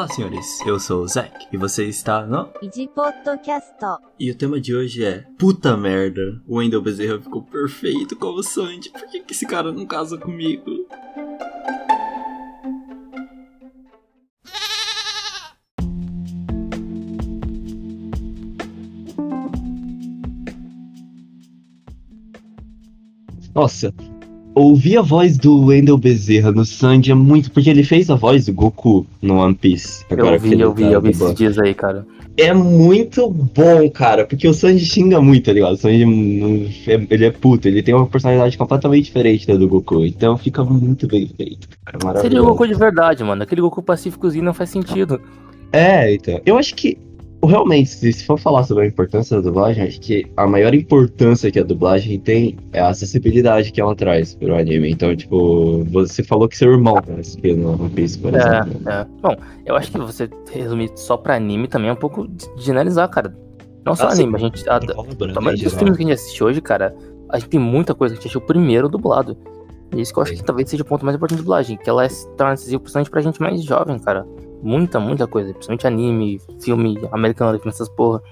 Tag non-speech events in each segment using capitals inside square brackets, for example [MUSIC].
Olá, senhores. Eu sou o Zack e você está no Id Podcast. E o tema de hoje é Puta merda. O Wendel Bezerra ficou perfeito como Sandy. Por que, que esse cara não casa comigo? Nossa, ouvir a voz do Wendel Bezerra no Sandy é muito. Porque ele fez a voz do Goku no One Piece. Eu agora que vi, eu vi, tá eu vi esses dias aí, cara. É muito bom, cara. Porque o Sanji xinga muito, tá ligado? O Sanji não- é- ele é puto, ele tem uma personalidade completamente diferente da do Goku. Então fica muito bem feito. Cara, Seria o. Goku de verdade, mano. Aquele Goku pacíficozinho não faz sentido. É, então. Eu acho que, realmente, se for falar sobre a importância da dublagem, acho que a maior importância que a dublagem tem é a acessibilidade que ela traz pro anime. Então, tipo, você falou que seu irmão tá assistindo One Piece, por exemplo. É, é. Bom, eu acho que você resumir só pra anime também é um pouco de generalizar, cara. Não só Ah, sim. anime, a gente. A, a maioria dos filmes que a gente assiste hoje, cara, a gente tem muita coisa que a gente assistiu primeiro dublado. E isso que eu acho que talvez seja o ponto mais importante da dublagem, que ela é, se torna acessível principalmente pra gente mais jovem, cara. Muita, muita coisa. Principalmente anime, filme americano, essas porra.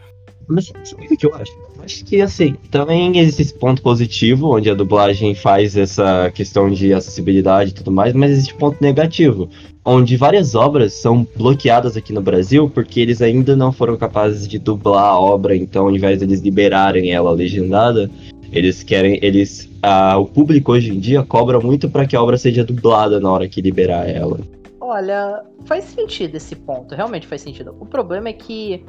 Mas sabe o que eu acho? Acho que, assim, também existe esse ponto positivo, onde a dublagem faz essa questão de acessibilidade e tudo mais, mas existe ponto negativo, onde várias obras são bloqueadas aqui no Brasil porque eles ainda não foram capazes de dublar a obra, então ao invés de eles liberarem ela legendada, eles querem, eles, ah, o público hoje em dia cobra muito para que a obra seja dublada na hora que liberar ela. Olha, faz sentido esse ponto, realmente faz sentido. O problema é que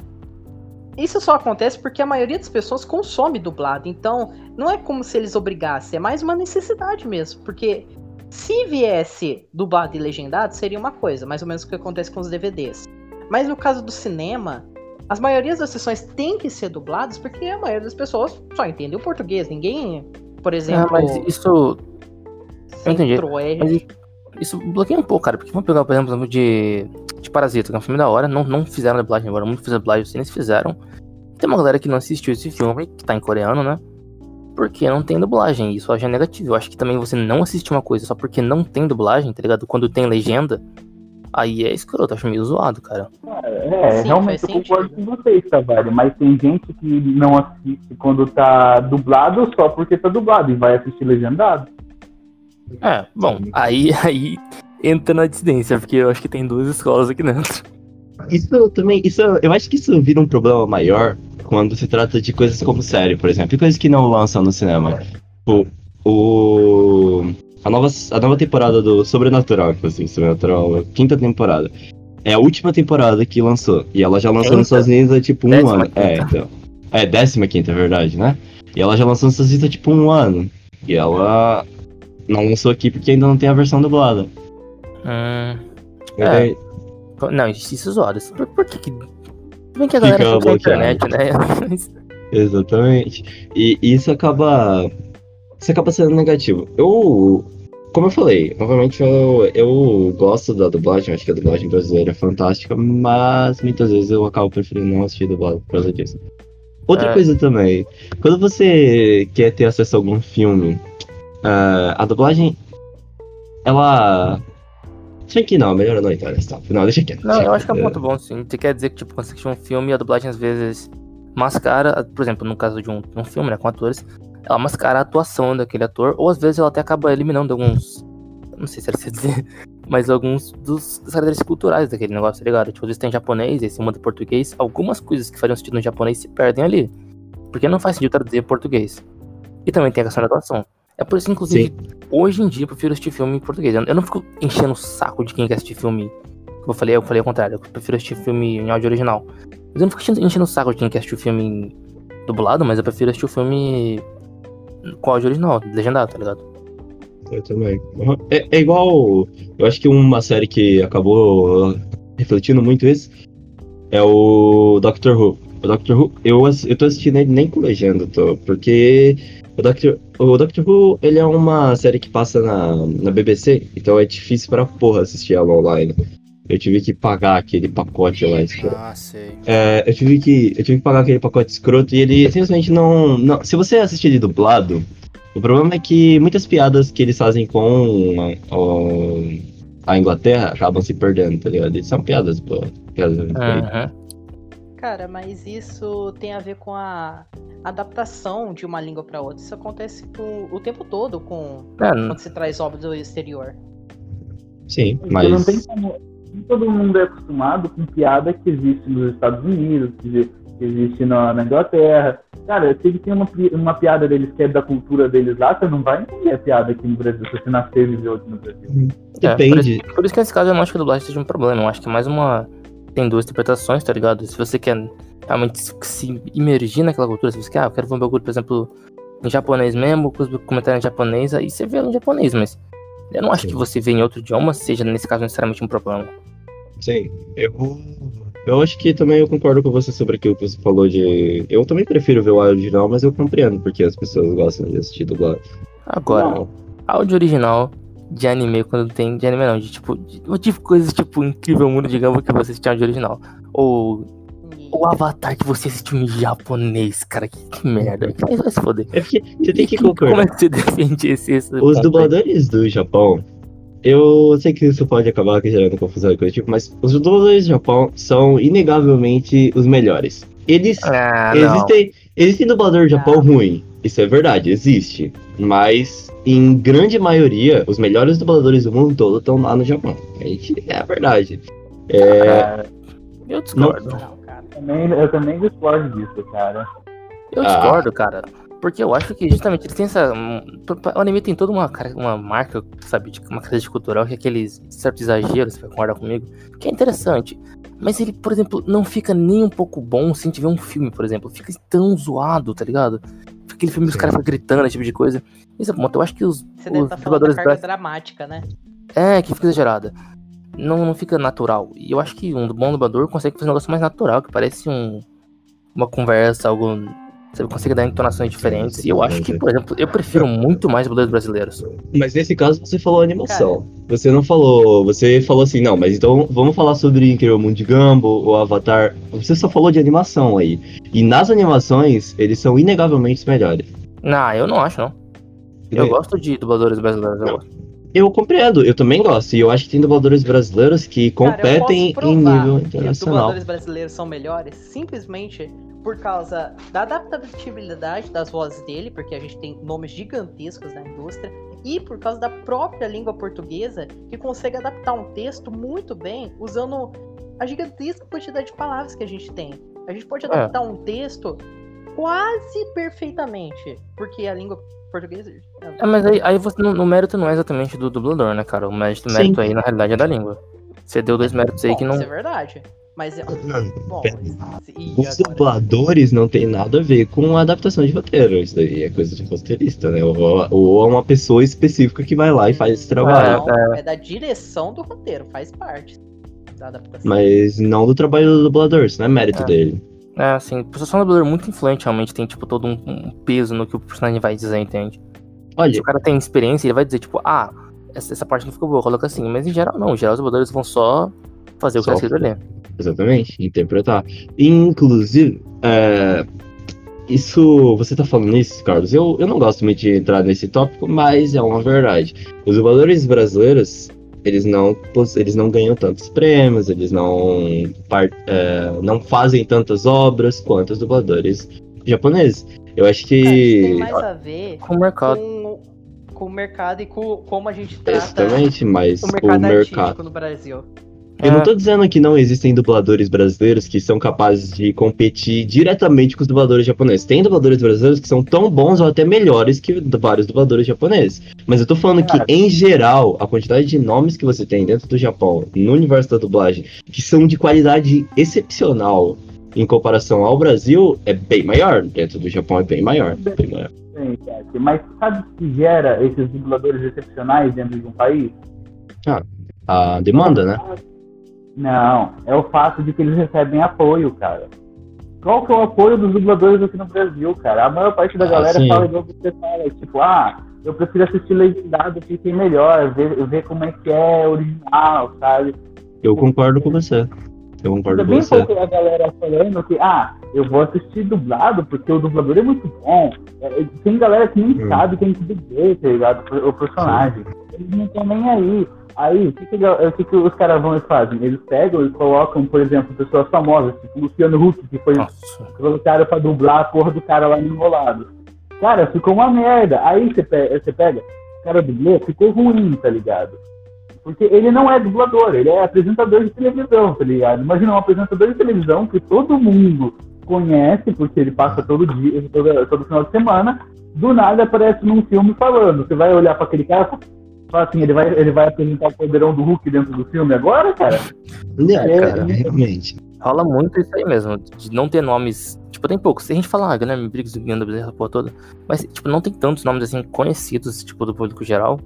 isso só acontece porque a maioria das pessoas consome dublado, então não é como se eles obrigassem, é mais uma necessidade mesmo, porque se viesse dublado e legendado seria uma coisa, mais ou menos o que acontece com os DVDs. Mas no caso do cinema, as maiorias das sessões têm que ser dubladas porque a maioria das pessoas só entende o português, ninguém, por exemplo, mas isso. eu entendi. Mas isso bloqueia um pouco, cara. Porque vamos pegar, por exemplo, de, de Parasita, que é um filme da hora. Não, não fizeram dublagem agora, muito fizeram dublagem, os cinemas fizeram. Tem uma galera que não assistiu esse filme, que tá em coreano, né? Porque não tem dublagem. Isso eu acho negativo. Eu acho que também você não assistir uma coisa só porque não tem dublagem, tá ligado? Quando tem legenda, aí é escroto. Acho meio zoado, cara. É, Sim, realmente eu concordo sentido. com vocês, Tavares, mas tem gente que não assiste quando tá dublado só porque tá dublado e vai assistir legendado. É, bom, aí, [LAUGHS] aí entra na dissidência, porque eu acho que tem duas escolas aqui dentro. Isso também, isso, eu acho que isso vira um problema maior quando se trata de coisas como série, por exemplo, e coisas que não lançam no cinema. O, o a nova, a nova temporada do Sobrenatural, assim, Sobrenatural, a quinta temporada. É a última temporada que lançou. E ela já lançou nos? Estados Unidos há tipo um Décima ano. É, quinta. então. É, décima quinta, é verdade, né? E ela já lançou nos Estados Unidos há tipo um ano. E ela não lançou aqui porque ainda não tem a versão dublada. Hum, É. não, isso é zoado. Por, por que que... Bem que a Fica galera fica na bloqueado. internet, né? [LAUGHS] Exatamente. E isso acaba. Isso acaba sendo negativo. Eu. Como eu falei, novamente eu, eu gosto da dublagem, acho que a dublagem brasileira é fantástica, mas muitas vezes eu acabo preferindo não assistir dublado por causa disso. Outra É. coisa também, quando você quer ter acesso a algum filme, ah, a dublagem, ela. Deixa aqui não, melhor não nesse tópico. Não, deixa quieto. Não, deixa eu acho que é um ponto bom, sim. Você quer dizer que, tipo, quando você assiste um filme, a dublagem às vezes mascara, por exemplo, no caso de um, um filme, né, com atores, ela mascara a atuação daquele ator, ou às vezes ela até acaba eliminando alguns. Não sei se era se [LAUGHS] dizer, mas alguns dos, das características culturais daquele negócio, tá ligado? Tipo, às vezes tem japonês, aí se muda em português, algumas coisas que fariam sentido no japonês se perdem ali. Porque não faz sentido traduzir português. E também tem a questão da atuação. É por isso, inclusive, hoje em dia eu prefiro assistir filme em português. Eu não fico enchendo o saco de quem quer assistir filme. Eu falei, eu falei ao contrário, eu prefiro assistir filme em áudio original. Mas eu não fico enchendo, o saco de quem quer assistir o filme dublado, mas eu prefiro assistir o filme com áudio original, legendado, tá ligado? Eu também. É, é igual. Eu acho que uma série que acabou refletindo muito isso é o Doctor Who. O Doctor Who, eu, eu tô assistindo ele nem com legenda, tô, porque o Doctor, o Doctor Who ele é uma série que passa na, na BBC, então é difícil pra porra assistir ela online. Eu tive que pagar aquele pacote lá. escroto. Ah, sei. É, eu tive que eu tive que pagar aquele pacote escroto e ele simplesmente não, não. Se você assistir ele dublado, o problema é que muitas piadas que eles fazem com ó, a Inglaterra acabam se perdendo, tá ligado? E são piadas, pô. Piadas. Cara, mas isso tem a ver com a adaptação de uma língua pra outra. Isso acontece com, o tempo todo com É, quando se traz obra do exterior. Sim, Porque não mas. tem como. Todo mundo é acostumado com piada que existe nos Estados Unidos, que existe na, na Inglaterra. Cara, se ele tem uma, uma piada deles que é da cultura deles lá, você não vai entender a piada aqui no Brasil, se você nascer e viver aqui no Brasil. É, Depende. por, por isso que nesse caso eu não acho que a dublagem seja um problema. Eu acho que é mais uma. Tem duas interpretações, tá ligado? Se você quer realmente se, imergir naquela cultura, se você quer, ah, eu quero ver um bagulho, por exemplo, em japonês mesmo, com os comentários em japonês, aí você vê em japonês, mas eu não acho Sim. que você vê em outro idioma seja, nesse caso, necessariamente um problema. Sim, eu. Eu acho que também eu concordo com você sobre aquilo que você falou de. Eu também prefiro ver o original, mas eu compreendo porque as pessoas gostam de assistir dublado. Agora, Não. áudio original de anime, quando tem. De anime não, de tipo. De, de coisas tipo Incrível Mundo de Gumball que você assistiu áudio original. Ou o Avatar que você assistiu em japonês, cara, que, que merda. Vai, vai se foder. É porque você tem que Como concordar. é que você [LAUGHS] defende esse, esse Os dubladores do Japão, eu sei que isso pode acabar gerando confusão e coisa tipo, mas os dubladores do Japão são inegavelmente os melhores. Eles Ah, existem, existem dublador do Japão ruim, isso é verdade, existe. Mas em grande maioria, os melhores dubladores do mundo todo estão lá no Japão. A gente, é a verdade. É, Cara, Eu discordo. Não, cara. também, eu também discordo disso, cara. Eu Ah. discordo, cara. Porque eu acho que justamente eles têm essa. O anime tem toda uma, uma marca, sabe, de uma característica cultural, que é aqueles certos exageros, você vai concordar comigo, que é interessante. Mas ele, por exemplo, não fica nem um pouco bom se a gente ver um filme, por exemplo. Fica tão zoado, tá ligado? Aquele filme dos Sim. caras ficam gritando, esse tipo de coisa. Isso é ponto. Eu acho que os, Você deve os estar falando da dubladores carga dramática, né? É, que fica exagerada. Não, não fica natural. E eu acho que um bom dublador consegue fazer um negócio mais natural, que parece um, uma conversa, algo. Você consegue dar entonações diferentes. E eu acho que, por exemplo, eu prefiro muito mais dubladores brasileiros. mas nesse caso você falou animação. Você não falou. Você falou assim, não, mas então vamos falar sobre Incrível Mundo de Gumball ou Avatar. Você só falou de animação aí. E nas animações, eles são inegavelmente os melhores. Não, eu não acho, não. Eu gosto de dubladores brasileiros. Eu Não. gosto. Eu compreendo, eu também gosto. E eu acho que tem dubladores brasileiros que Cara, eu competem posso em nível que os internacional. dubladores brasileiros são melhores simplesmente por causa da adaptabilidade das vozes dele, porque a gente tem nomes gigantescos na indústria, e por causa da própria língua portuguesa, que consegue adaptar um texto muito bem usando a gigantesca quantidade de palavras que a gente tem. A gente pode adaptar um texto quase perfeitamente, porque a língua portuguesa. É, mas aí, aí você, no, no mérito não é exatamente do dublador, né, cara? O mérito, Sim. mérito aí, na realidade, é da língua. Você deu dois méritos aí Bom, que não. Isso é verdade. Mas. Bom, pera. e Os dubladores não tem nada a ver com a adaptação de roteiro. Isso daí é coisa de roteirista, né? Ou, ou é uma pessoa específica que vai lá e faz esse trabalho. Não, é da direção do roteiro, faz parte da adaptação. Mas não do trabalho do dublador, isso não é mérito É. dele. É, assim, por ser um dublador muito influente, realmente tem, tipo, todo um, um peso no que o personagem vai dizer, entende? Olha, Se o cara tem experiência, ele vai dizer, tipo, ah, essa, essa parte não ficou boa, coloca assim. Mas em geral, não. Em geral, os dubladores vão só fazer o que Só tá escrito ali. Exatamente, interpretar. Inclusive, é, isso, você tá falando isso, Carlos, eu, eu não gosto muito de entrar nesse tópico, mas é uma verdade. Os dubladores brasileiros, eles não, eles não ganham tantos prêmios, eles não, é, não fazem tantas obras quanto os dubladores japoneses. Eu acho Cara, isso tem que... mais a ver Com o mercado. com, com o mercado e com como a gente trata Exatamente, mas o o mercado, mercado, artístico no Brasil. Eu não É. tô dizendo que não existem dubladores brasileiros que são capazes de competir diretamente com os dubladores japoneses. Tem dubladores brasileiros que são tão bons ou até melhores que vários dubladores japoneses. Mas eu tô falando que, em geral, a quantidade de nomes que você tem dentro do Japão, no universo da dublagem, que são de qualidade excepcional em comparação ao Brasil, é bem maior. Dentro do Japão é bem maior. Bem maior. Sim, Mas sabe o que gera esses dubladores excepcionais dentro de um país? A demanda, né? Não, é o fato de que eles recebem apoio, cara. Qual que é o apoio dos dubladores aqui no Brasil, cara? A maior parte da Ah, galera sim. fala igual você fala, tipo, ah, eu prefiro assistir legendado porque tem melhor, ver, ver como é que é original, sabe? Eu concordo com você. Eu concordo É com você. pouco a galera falando que, ah, eu vou assistir dublado porque o dublador é muito bom. É, tem galera que nem Hum. sabe quem que dublou, tá ligado? O personagem. Eles não estão nem aí. Aí, o que, que, o que, que os caras vão e fazem? Eles pegam e colocam, por exemplo, pessoas famosas, tipo Luciano Huck, que foi colocaram pra dublar a porra do cara lá no enrolado. Cara, ficou uma merda. Aí você pega, você pega o cara dublou, ficou ruim, tá ligado? Porque ele não é dublador, ele é apresentador de televisão, tá ligado? Imagina um apresentador de televisão que todo mundo conhece, porque ele passa todo dia, todo, todo final de semana, do nada aparece num filme falando. Você vai olhar pra aquele cara e fala assim, ele vai, ele vai apresentar o poderão do Hulk dentro do filme agora, cara? É, cara. realmente. Rola muito isso aí mesmo, de não ter nomes. Tipo, tem poucos. Se a gente falar, ah, Guilherme Briggs, Guilherme Bezerra, a porra toda. Mas, tipo, não tem tantos nomes assim conhecidos, tipo, do público geral.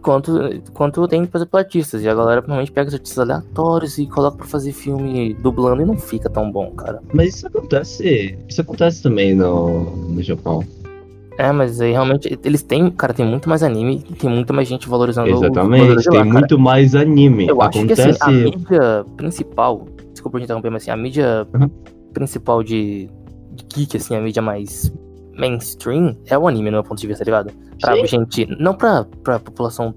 Quanto, quanto tem, por exemplo, artistas. E a galera provavelmente pega os artistas aleatórios e coloca pra fazer filme dublando e não fica tão bom, cara. Mas isso acontece. Isso acontece também no, no Japão. É, mas aí realmente eles têm, cara, tem muito mais anime tem muita mais gente valorizando o Exatamente, de tem lá, muito mais anime. Eu acho que acontece. assim, a mídia principal, desculpa te interromper, mas assim, a mídia Uhum. principal de, de geek, assim, a mídia mais mainstream é o anime, no meu ponto de vista, tá ligado? Pra Sim. gente, não pra, pra população,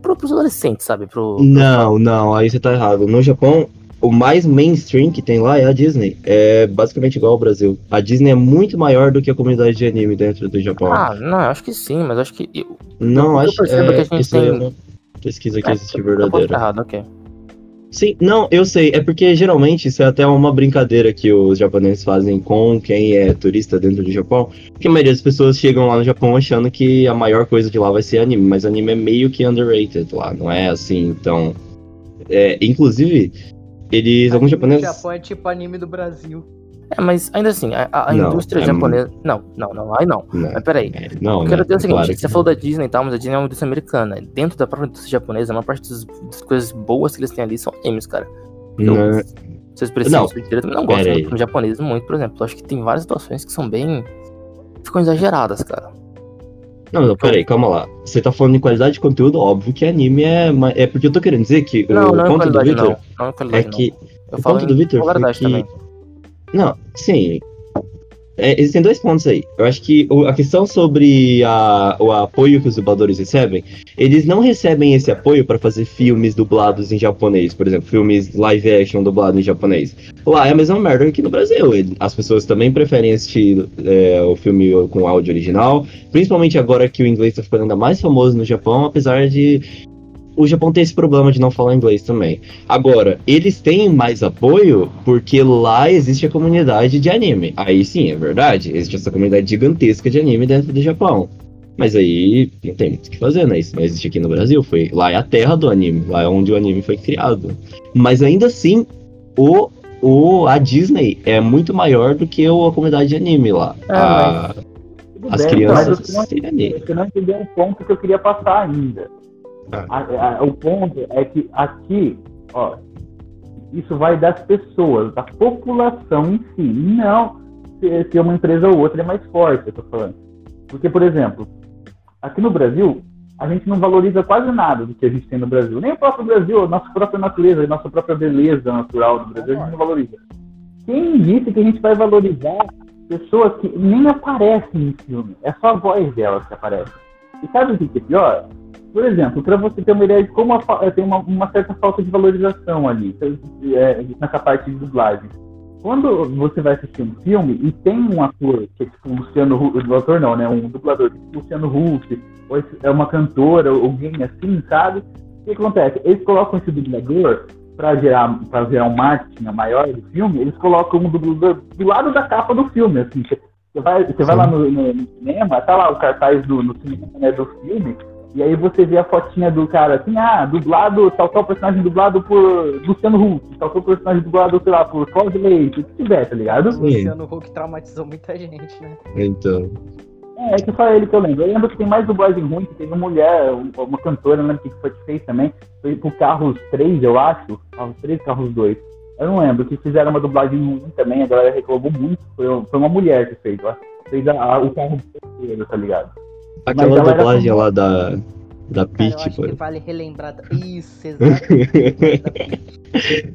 pro, pros adolescentes, sabe? Pro, Não, não, aí você tá errado. No Japão, o mais mainstream que tem lá é a Disney. É basicamente igual ao Brasil. A Disney é muito maior do que a comunidade de anime dentro do Japão. Ah, não, eu acho que sim, mas acho que. Eu, não, eu acho percebo é, que a gente tem- uma pesquisa que É, existe estar verdadeira. errado, ok. Sim, não, eu sei. É porque geralmente isso é até uma brincadeira que os japoneses fazem com quem é turista dentro do Japão. Porque a maioria das pessoas chegam lá no Japão achando que a maior coisa de lá vai ser anime, mas anime é meio que underrated lá, não é assim, então. É, inclusive, eles. alguns Anime do japoneses. Japão é tipo anime do Brasil. É, mas ainda assim, a, a- Não, indústria é japonesa. Não, não, não, aí não. Não, Mas peraí. é, não, Eu quero né? dizer o seguinte, Claro você falou da Disney e tal, mas a Disney é uma indústria americana. Dentro da própria indústria japonesa, a maior parte das, das coisas boas que eles têm ali são animes, cara. Eu, Não, vocês precisam direito, não gosto de filme japonês muito, por exemplo. Eu acho que tem várias situações que são bem. ficam exageradas, cara. Não, não, peraí, calma lá. Você tá falando de qualidade de conteúdo, óbvio que anime é. É porque eu tô querendo dizer que Não, o não é ponto do qualidade, Victor não. Não é é qualidade, que. não. Eu o ponto do Victor foi que. também. Não, sim. É, existem dois pontos aí. Eu acho que a questão sobre a- o apoio que os dubladores recebem, eles não recebem esse apoio para fazer filmes dublados em japonês, por exemplo, filmes live action dublados em japonês. Lá é a mesma merda que no Brasil. As pessoas também preferem assistir é, o filme com áudio original, principalmente agora que o inglês tá ficando ainda mais famoso no Japão, apesar de o Japão ter esse problema de não falar inglês também. Agora, eles têm mais apoio porque lá existe a comunidade de anime. Aí sim, é verdade. Existe essa comunidade gigantesca de anime dentro do Japão. Mas aí não tem muito o que fazer, né? Isso não existe aqui no Brasil. Foi, lá é a terra do anime, lá é onde o anime foi criado. Mas ainda assim, o, o, a Disney é muito maior do que o- a comunidade de anime lá. É, A- as bem, crianças mas você não, você não entendeu o ponto que eu queria passar ainda. Ah. A- a- o ponto é que aqui, ó, isso vai das pessoas, da população em si. Não se, se uma empresa ou outra é mais forte, eu tô falando. Porque, por exemplo, aqui no Brasil, a gente não valoriza quase nada do que a gente tem no Brasil. Nem o próprio Brasil, a nossa própria natureza, a nossa própria beleza natural do Brasil, a gente não valoriza. Quem disse que a gente vai valorizar pessoas que nem aparecem em filme? É só a voz delas que aparece. E sabe o que é pior? Por exemplo, para você ter uma ideia de como a fa- tem uma, uma certa falta de valorização ali, é, nessa parte de dublagem. Quando você vai assistir um filme e tem um ator, que é tipo o Luciano Huck, o ator não, né? Um dublador, tipo Luciano Huck, ou é uma cantora, alguém assim, sabe? O que acontece? Eles colocam esse dublador para gerar, pra gerar um marketing maior do filme, eles colocam um dublador do lado da capa do filme, assim. Você vai, você vai lá no, no- no cinema, tá lá o cartaz do, no cinema né, do filme, e aí você vê a fotinha do cara assim, ah, dublado, tal tal personagem dublado por Luciano Huck, tal tal personagem dublado, sei lá, por Cláudio Leite, o que tiver, tá ligado? O Sim. Luciano Huck traumatizou muita gente, né? Então. É, é que só ele que eu lembro. Eu lembro que tem mais dublagem ruim, que teve uma mulher, um- uma cantora, não lembro o que foi que fez também. Foi pro Carros 3, eu acho. Carros 3, Carros 2. Eu não lembro, que fizeram uma dublagem ruim também, a galera reclamou muito. Foi, foi uma mulher que fez, ó. Fez a- a- o carro inteiro, tá ligado? Aquela era dublagem lá da, da Cara, eu Peach, acho pô. que vale relembrar. da- Isso, [LAUGHS] exatamente.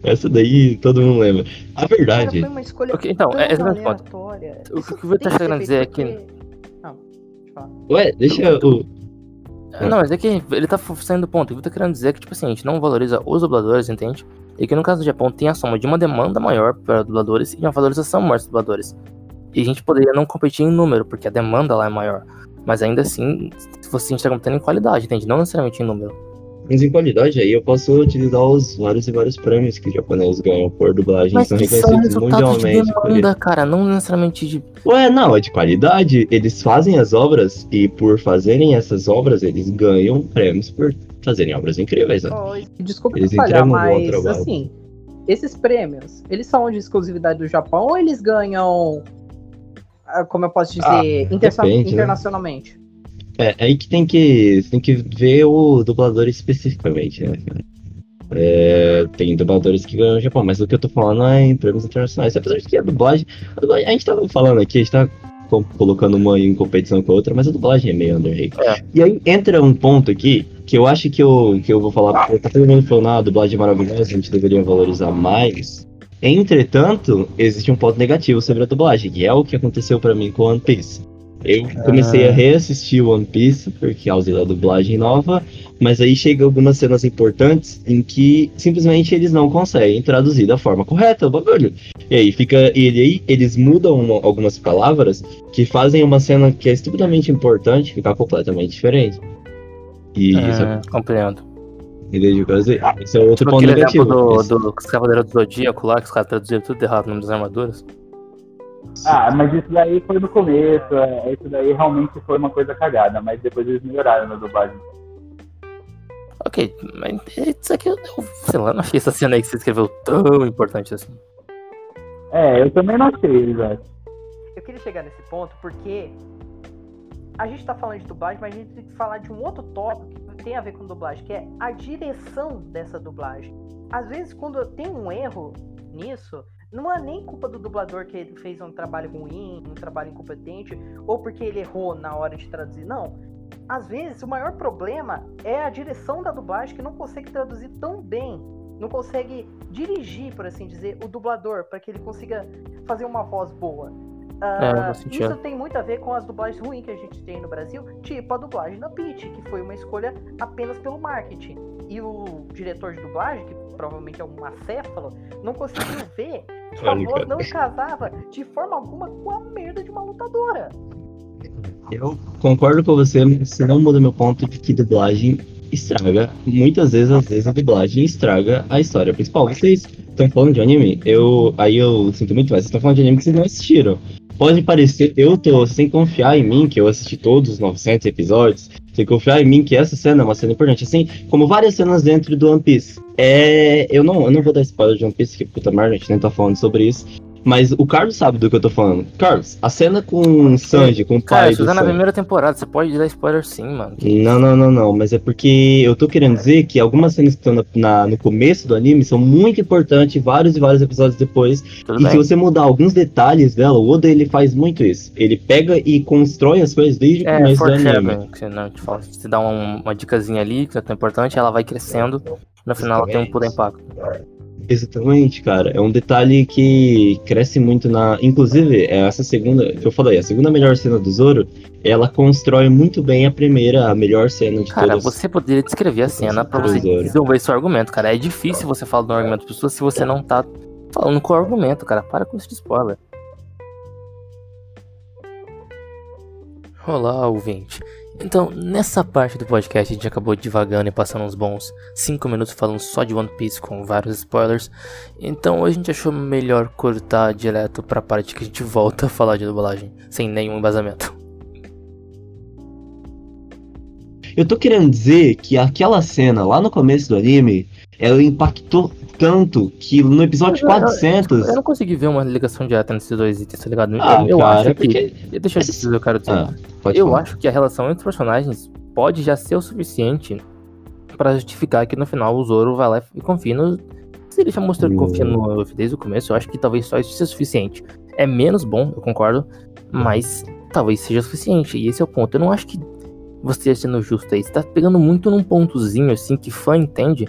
Essa daí todo mundo lembra. A Cara, verdade. foi uma escolha Ok, então, tão é exatamente o aleatória. O que o Vitor tá querendo dizer é que- porque- Não, deixa eu falar. Ué, deixa o. É, Não, mas é que ele tá saindo do ponto. Eu tô querendo dizer é que, tipo assim, a gente não valoriza os dubladores, entende? E que no caso do Japão tem a soma de uma demanda maior para dubladores e uma valorização maior dos dubladores. E a gente poderia não competir em número, porque a demanda lá é maior. Mas ainda assim, se você a gente tá competindo em qualidade, entende? Não necessariamente em número. Mas em qualidade aí eu posso utilizar os vários e vários prêmios que os japoneses ganham por dublagem. Mas são que são reconhecidos resultados de mundialmente por demanda, cara, não necessariamente de. Ué, não, é de qualidade. Eles fazem as obras e por fazerem essas obras, eles ganham prêmios por fazerem obras incríveis. né? Oh, Desculpa Eles falhar, mas trabalho. assim, esses prêmios, eles são de exclusividade do Japão ou eles ganham, como eu posso dizer, Ah, interna- depende, né? internacionalmente? É, aí que tem que tem que ver o dublador especificamente, né? É, tem dubladores que ganham no Japão, mas o que eu tô falando é em prêmios internacionais. Apesar de que a dublagem, a dublagem- a gente tava falando aqui, a gente tá co- colocando uma em competição com a outra, mas a dublagem é meio underrated. É. E aí entra um ponto aqui que eu acho que eu, que eu vou falar, porque tá todo mundo falando, ah, a dublagem é maravilhosa, a gente deveria valorizar mais. Entretanto, existe um ponto negativo sobre a dublagem, que é o que aconteceu pra mim com One Piece. Eu comecei a reassistir One Piece por causa da dublagem nova, mas aí chega algumas cenas importantes em que simplesmente eles não conseguem traduzir da forma correta o bagulho. E aí fica. E aí eles mudam uma- algumas palavras que fazem uma cena que é estupidamente importante ficar completamente diferente. E isso É, compreendo. Entendeu? Quer dizer, Esse é outro Tipo ponto aquele negativo. do, Esse- do Cavaleiro do Zodíaco lá, que os caras traduziram tudo errado no nome das armaduras. Ah, mas isso daí foi no começo, é, isso daí realmente foi uma coisa cagada, mas depois eles melhoraram na dublagem. Ok, mas isso aqui, eu, sei lá, não achei essa cena aí que você escreveu tão importante assim. É, eu também não achei, velho. Eu queria chegar nesse ponto porque a gente tá falando de dublagem, mas a gente tem que falar de um outro tópico tem a ver com dublagem, que é a direção dessa dublagem. Às vezes, quando tem um erro nisso, não é nem culpa do dublador que ele fez um trabalho ruim, um trabalho incompetente, ou porque ele errou na hora de traduzir. Não. Às vezes, o maior problema é a direção da dublagem que não consegue traduzir tão bem. Não consegue dirigir, por assim dizer, o dublador para que ele consiga fazer uma voz boa. Ah, É, isso tem muito a ver com as dublagens ruins que a gente tem no Brasil, tipo a dublagem da Peach, que foi uma escolha apenas pelo marketing. E o diretor de dublagem, que provavelmente é um acéfalo, não conseguiu [LAUGHS] ver que a voz não casava de forma alguma com a merda de uma lutadora. Eu concordo com você, mas você não muda meu ponto de que dublagem estraga. Muitas vezes, às vezes, a dublagem estraga a história principal. Vocês estão falando de anime? Eu. Aí eu sinto muito mais. Vocês estão falando de anime que vocês não assistiram. Pode parecer, eu tô sem confiar em mim, que eu assisti todos os 900 episódios, sem confiar em mim que essa cena é uma cena importante, assim como várias cenas dentro do One Piece. É, eu não, eu não vou dar spoiler de One Piece, que puta merda, a gente nem tá falando sobre isso. Mas o Carlos sabe do que eu tô falando. Carlos, a cena com o Sanji, com o Cara, pai isso do tá na Sanji. primeira temporada, você pode dar spoiler sim, mano. Não, não, não, não. Mas é porque eu tô querendo dizer que algumas cenas que estão na- na- no começo do anime são muito importantes, vários e vários episódios depois. tudo e bem. se você mudar alguns detalhes dela, o Oda ele faz muito isso. Ele pega e constrói as coisas desde o É, começo do anime. você, não, te fala, você dá um- uma dicasinha ali, que é tão importante, ela vai crescendo, no final ela tem um puta impacto. Exatamente, cara. É um detalhe que cresce muito na. Inclusive, é essa segunda. Que eu falei, a segunda melhor cena do Zoro, ela constrói muito bem a primeira, a melhor cena de Cara, todas. você poderia descrever a cena pra você desenvolver seu argumento, cara. É difícil você falar de um argumento pra pessoa se você não tá falando com o argumento, cara. Para com isso de spoiler. Olá, ouvinte. Então, nessa parte do podcast a gente acabou divagando e passando uns bons 5 minutos falando só de One Piece com vários spoilers. Então a gente achou melhor cortar direto pra parte que a gente volta a falar de dublagem, sem nenhum embasamento. Eu tô querendo dizer que aquela cena lá no começo do anime, ela impactou tanto que no episódio Eu- eu- 400. Eu não consegui ver uma ligação direta nesses dois itens, tá ligado? Ah, eu, eu cara, acho que. porque. Deixa eu dizer eu quero dizer. Ah, eu falar. acho que a relação entre os personagens pode já ser o suficiente pra justificar que no final o Zoro vai lá e confia no. Se ele já mostrou que confia no Luffy desde o começo, eu acho que talvez só isso seja suficiente. É menos bom, eu concordo, mas talvez seja suficiente. E esse é o ponto. Eu não acho que você esteja sendo justo aí. Você tá pegando muito num pontozinho assim que fã entende.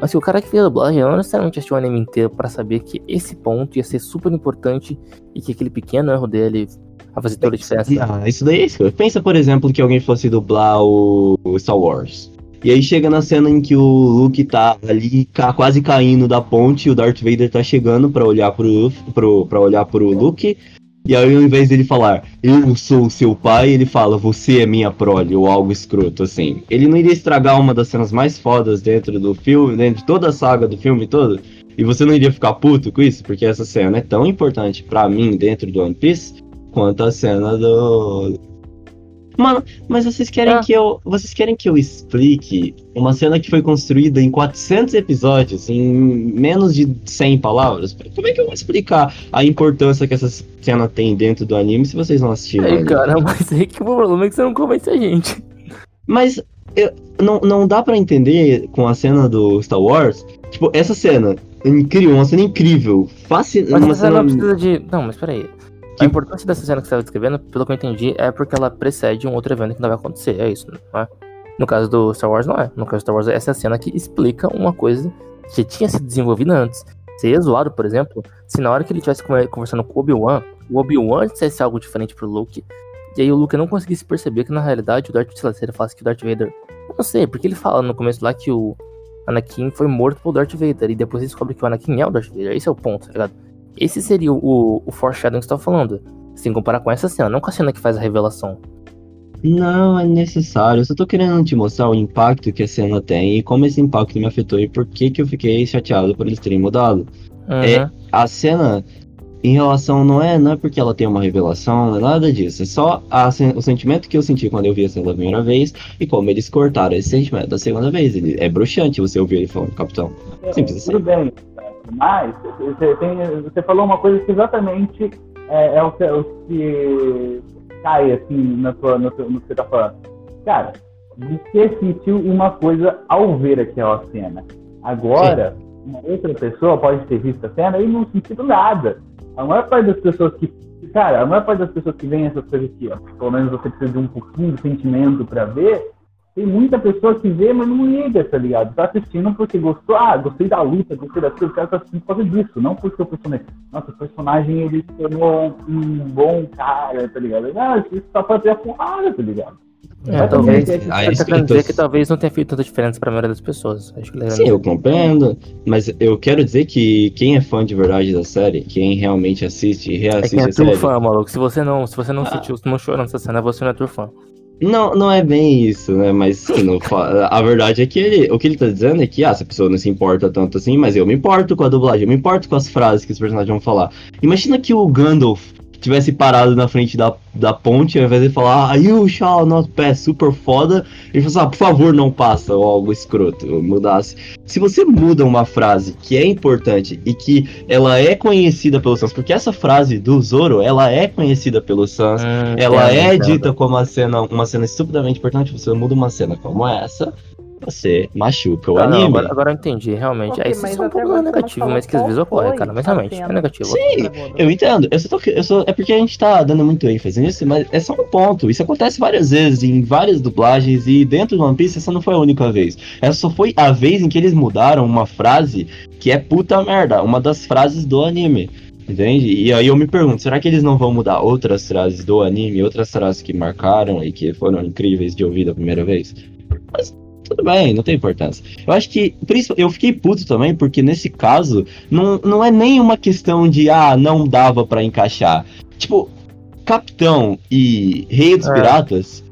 Mas que o cara que fez a dublagem não necessariamente assistiu o anime inteiro pra saber que esse ponto ia ser super importante e que aquele pequeno erro dele a fazer toda a diferença. Ah, isso daí é isso. Pensa, por exemplo, que alguém fosse dublar o Star Wars. E aí chega na cena em que o Luke tá ali ca- quase caindo da ponte e o Darth Vader tá chegando pra olhar pro, pro, pra olhar pro Luke. E aí, ao invés dele falar, eu sou seu pai, ele fala, você é minha prole, ou algo escroto, assim. Ele não iria estragar uma das cenas mais fodas dentro do filme, dentro de toda a saga do filme todo? E você não iria ficar puto com isso? Porque essa cena é tão importante pra mim dentro do One Piece quanto a cena do. Mano, mas vocês querem Ah. que eu. Vocês querem que eu explique uma cena que foi construída em 400 episódios, em menos de 100 palavras? Como é que eu vou explicar a importância que essa cena tem dentro do anime se vocês não assistiram? Ainda? cara, mas aí que o problema é que você não convence a gente. Mas eu- não, não dá pra entender com a cena do Star Wars. Tipo, essa cena incrível, uma cena incrível. Fácil. Mas Uma você cena. não precisa de. Não, mas peraí. A importância dessa cena que você estava descrevendo, pelo que eu entendi, é porque ela precede um outro evento que ainda vai acontecer. É isso, não é? No caso do Star Wars, não é. No caso do Star Wars, essa é a cena que explica uma coisa que tinha sido desenvolvida antes. Seria zoado, por exemplo, se na hora que ele estivesse conver- conversando com o Obi-Wan, o Obi-Wan dissesse algo diferente pro Luke, e aí o Luke não conseguisse perceber que na realidade o Darth se ele falasse que o Darth Vader. Eu não sei, porque ele fala no começo lá que o Anakin foi morto pelo Darth Vader, e depois ele descobre que o Anakin é o Darth Vader. Esse é o ponto, tá ligado? Esse seria o, o foreshadowing que você tá falando. Sem comparar com essa cena, não com a cena que faz a revelação. Não é necessário. Eu só tô querendo te mostrar o impacto que a cena tem e como esse impacto me afetou e por que, que eu fiquei chateado por eles terem mudado. Uhum. É. A cena, em relação, não é, não é porque ela tem uma revelação, não é nada disso. É só a o sentimento que eu senti quando eu vi a cena da primeira vez e como eles cortaram esse sentimento da segunda vez. Ele, é bruxante você ouvir ele falando, capitão. Simples assim. Tudo bem, mas você, tem- você falou uma coisa que exatamente é, é o, que, o que cai assim na tua, no, no que você tá falando. Cara, você sentiu uma coisa ao ver aquela cena. Agora, uma outra pessoa pode ter visto a cena e não sentido nada. A maior parte das pessoas que. Cara, a maior parte das pessoas que veem essas coisas aqui, ó, pelo menos você precisa de um pouquinho de sentimento pra ver, tem muita pessoa que vê, mas não liga, tá ligado? Tá assistindo porque gostou, ah, gostei da luta, gostei coisas, o cara tá assistindo por causa disso, não porque o personagem. Nossa, o personagem ele se tornou um bom cara, tá ligado? Ah, isso só pra ter a porrada, tá ligado? É, Mas talvez. Ah, isso tá que eu tô- dizer que talvez não tenha feito tanta diferença pra maioria das pessoas. Acho que ele Sim, eu compreendo, mas eu quero dizer que quem é fã de verdade da série, quem realmente assiste e É reassiste quem é a série, turfã, maluco. Se você não, se você não Ah. sentiu, não chorou nessa cena, você não é turfã. Não, não é bem isso, né? Mas sim, não a verdade é que ele, o que ele tá dizendo é que, ah, essa pessoa não se importa tanto assim, mas eu me importo com a dublagem, eu me importo com as frases que os personagens vão falar. Imagina que o Gandalf tivesse parado na frente da, da ponte, ao invés de falar, ah, you shall not pass, super foda, ele falasse, ah, por favor, não passa, ou algo escroto, ou mudasse. Se você muda uma frase que é importante e que ela é conhecida pelos fãs, porque essa frase do Zoro, ela é conhecida pelos fãs, Hum, ela é entendo. dita como uma cena, uma cena estupidamente importante, você muda uma cena como essa, você machuca o Ah, não, anime. agora, agora eu entendi, realmente. Ok, Aí isso é um não negativo, mas que às vezes ocorre, cara. Mas a realmente, é negativo. Sim, eu entendo. Eu só tô, eu só, é porque a gente tá dando muito ênfase nisso, mas é só um ponto. Isso acontece várias vezes, em várias dublagens, e dentro do One Piece essa não foi a única vez. Essa só foi a vez em que eles mudaram uma frase que é puta merda, uma das frases do anime. Entende? E aí eu me pergunto, será que eles não vão mudar outras frases do anime, outras frases que marcaram e que foram incríveis de ouvir da primeira vez? Mas tudo bem, não tem importância. Eu acho que, eu fiquei puto também, porque nesse caso, não, não é nem uma questão de, ah, não dava pra encaixar. Tipo, Capitão e Rei dos É. Piratas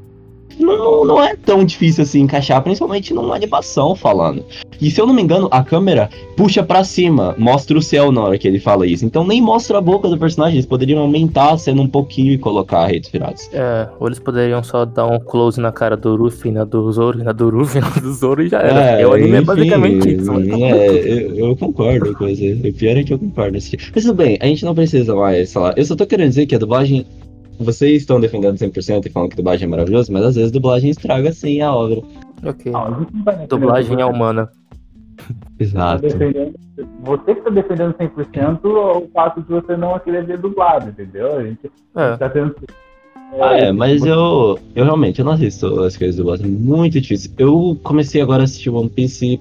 não, não é tão difícil assim encaixar, principalmente numa animação falando. E se eu não me engano, a câmera puxa pra cima, mostra o céu na hora que ele fala isso. Então nem mostra a boca do personagem, eles poderiam aumentar a cena um pouquinho e colocar Rei dos Piratas. É, ou eles poderiam só dar um close na cara do Ruffy, na do Zoro, e na do Ruffy, [LAUGHS] na do Zoro e já era. É, o anime é enfim, basicamente isso. É, eu, eu concordo com você. O pior é que eu concordo. Mas tudo bem, a gente não precisa mais falar. Eu só tô querendo dizer que a dublagem. Vocês estão defendendo 100% e falando que dublagem é maravilhosa, mas às vezes dublagem estraga sim a obra. Ok. Dublagem é humana. Exato. Tá defendendo- Você que tá defendendo 100% o fato de você não querer ver dublado, entendeu? A gente É. tá tendo. Ah, é, mas eu, eu realmente eu não assisto as coisas dubladas, é muito difícil. Eu comecei agora a assistir One Piece,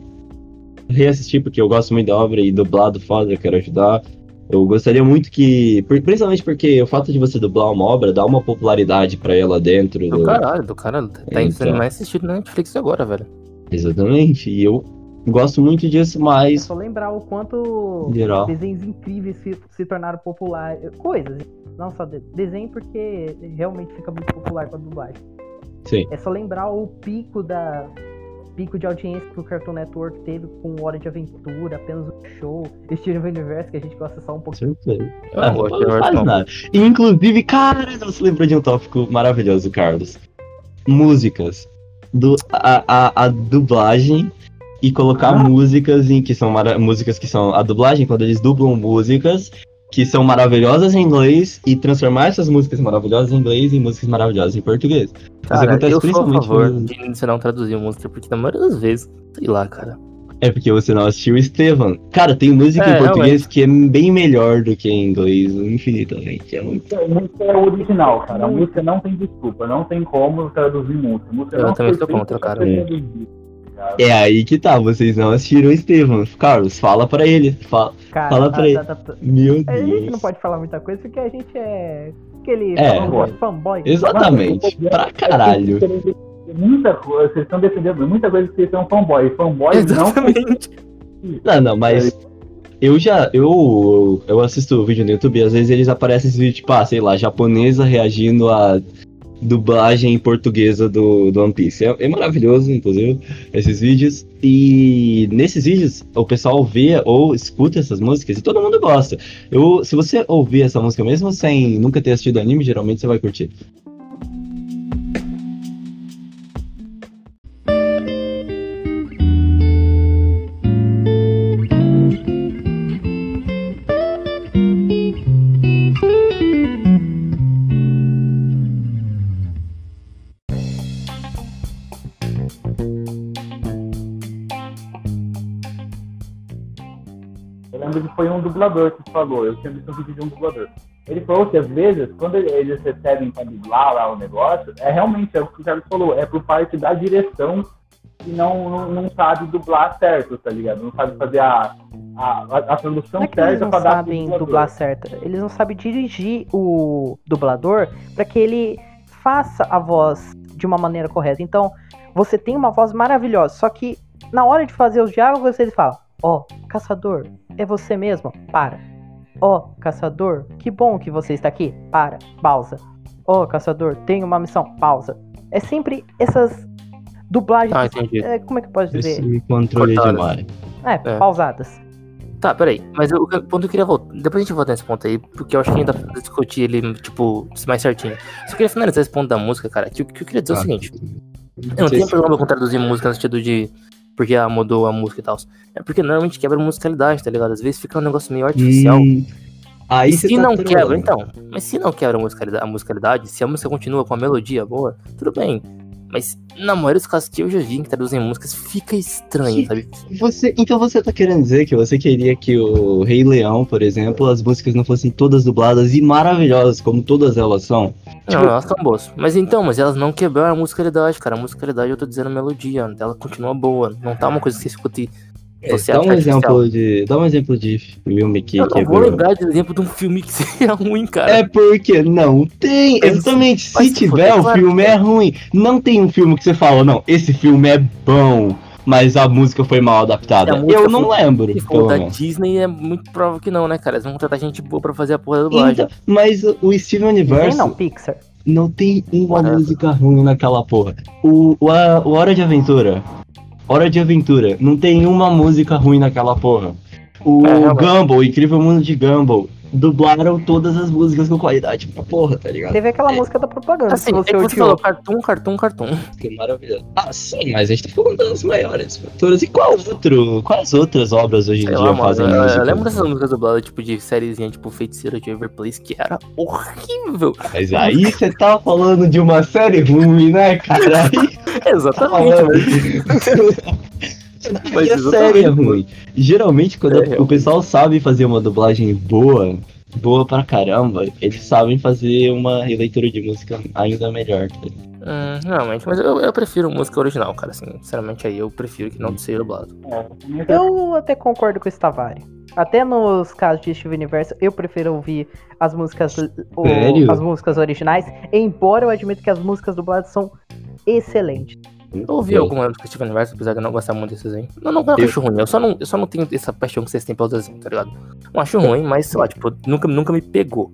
reassistir porque eu gosto muito da obra e dublado foda, eu quero ajudar. Eu gostaria muito que, principalmente porque o fato de você dublar uma obra dá uma popularidade pra ela dentro Do do, caralho, do caralho. Tá Então. sendo mais assistido na Netflix agora, velho. Exatamente. E eu gosto muito disso, É mas só lembrar o quanto Geral. desenhos incríveis se, se tornaram populares. Coisas, não só de- desenho, porque realmente fica muito popular com a dublagem. sim. É só lembrar o pico da pico de audiência que o Cartoon Network teve com Hora de Aventura, apenas um show, Steven Universe, que a gente gosta só um pouquinho. certeza. Eu Ah, gosto não. nada. Inclusive, cara, você lembrou de um tópico maravilhoso, Carlos. Músicas. Do, a, a, a dublagem e colocar músicas em que são músicas que são a dublagem quando eles dublam músicas que são maravilhosas em inglês e transformar essas músicas maravilhosas em inglês em músicas maravilhosas em português. Isso Cara, acontece eu sou a principalmente favor de você não traduzir música, porque na maioria das vezes, sei lá, cara. É porque você não assistiu Estevam. Cara, tem música É, em português que é bem melhor do que em inglês, infinitamente. É muito A música é original, cara. A música não tem desculpa, não tem como traduzir música. Música Eu não também feita contra, cara. ligado? É aí que tá, vocês não assistiram Estevam. Carlos, fala pra ele. Fala. Cara, Fala pra tá- ele. tá- tá- tá- Meu A gente não Deus. pode falar muita coisa porque a gente é aquele É. fanboy. fanboy. Exatamente. Mano, Pra caralho. Muita coisa, vocês estão defendendo muita coisa que vocês são fanboy. Fanboy não Exatamente. Não, não, mas. Eu já. Eu, eu assisto vídeo no YouTube e às vezes eles aparecem esse vídeo, tipo, ah, sei lá, japonesa reagindo à dublagem portuguesa do, do One Piece. É, é maravilhoso, inclusive, esses vídeos. E nesses vídeos o pessoal vê ou escuta essas músicas e todo mundo gosta. Eu, se você ouvir essa música mesmo sem nunca ter assistido anime, geralmente você vai curtir. Dublador que falou, eu tinha visto um vídeo de um dublador. Ele falou que às vezes, quando eles recebem pra dublar lá o negócio, é realmente, é o que o Carlos falou, é por parte da direção que não, não, não sabe dublar certo, tá ligado? Não sabe fazer a, a, a, a tradução Não é eles certa não pra dar pro sabem dublador. dublar certo. Eles não sabem dirigir o dublador para que ele faça a voz de uma maneira correta. Então, você tem uma voz maravilhosa, só que na hora de fazer os diálogos, ele fala: Ó, caçador, é você mesmo? Para. Ó, caçador, que bom que você está aqui. Para. Pausa. Ó, caçador, tenho uma missão. Pausa. É sempre essas dublagens. Ah, entendi. é, como é que eu posso dizer? Esse controle demais. É, É. pausadas. Tá, peraí. Mas o ponto que eu queria voltar. Depois a gente volta nesse ponto aí, porque eu acho que ainda dá pra discutir ele, tipo, mais certinho. Só queria finalizar esse ponto da música, cara. Que o que eu queria dizer é o Ah. seguinte. Eu não tenho problema com traduzir música no sentido de. Porque ah, mudou a música e tal. É porque normalmente quebra a musicalidade, tá ligado? Às vezes fica um negócio meio artificial. Hum, aí E se tá não trolando. quebra, então. Mas se não quebra a musicalidade, a musicalidade, se a música continua com a melodia boa, tudo bem. Mas na maioria dos casos que eu já vi que traduzem músicas, fica estranho, sabe? Você, então você tá querendo dizer que você queria que o Rei Leão, por exemplo, as músicas não fossem todas dubladas e maravilhosas, como todas elas são? Não, elas são boas. Mas então, mas elas não quebraram a musicalidade, cara. A musicalidade eu tô dizendo a melodia, ela continua boa. Não tá uma coisa que você escuta e você dá um artificial. exemplo de. Dá um exemplo de filme que Eu não vou quebrou. lembrar de exemplo de um filme que [LAUGHS] seria ruim, cara. É porque não tem. Mas- Exatamente. mas Se se tiver, o claro filme é ruim. Não tem um filme que você fala, não, esse filme é bom, mas a música foi mal adaptada. Eu não for- lembro. Se for da. Disney, é muito provável que não, né, cara? Eles vão contratar gente boa pra fazer a porra da dublagem. Então, mas o Steven Disney Universe não, Pixar. não tem uma Whatever. música ruim naquela porra. O, o, a- o Hora de Aventura. Hora de Aventura. Não tem uma música ruim naquela porra. O É. Gumball, Incrível Mundo de Gumball. Dublaram todas as músicas com qualidade pra porra, tá ligado? Teve aquela música da propaganda Assim, que é você você falou cartoon, cartoon, cartoon. Que maravilhoso. Ah, sim, mas a gente tá falando das maiores faturas. E qual outro? Quais outras obras hoje em Sei dia lá, mano. fazem Eu, música? eu lembro dessas músicas dubladas, tipo, de sériezinha, tipo, Feiticeira de Everplace, que era horrível. Mas aí você tá falando de uma série ruim, né, cara? [LAUGHS] Exatamente, falando. [LAUGHS] [LAUGHS] Mas a exatamente, série é ruim. Geralmente, quando É, o pessoal sabe fazer uma dublagem boa, boa pra caramba, eles sabem fazer uma releitura de música ainda melhor. tá? Hum, realmente, mas eu, eu prefiro música original, cara, assim, sinceramente aí eu prefiro que não seja dublado. É, Eu até concordo com esse Tavari. Até nos casos de Steven Universo, eu prefiro ouvir as músicas, o- as músicas originais, embora eu admito que as músicas dubladas são excelentes. Eu ouvi alguma música do Steven Universe, apesar de eu não gostar muito desses aí. Não, não, Eu- acho ruim. Eu só não, eu só não tenho essa paixão que vocês têm pelos desenhos, tá ligado? Não acho ruim, mas sei lá, tipo, nunca, nunca me pegou.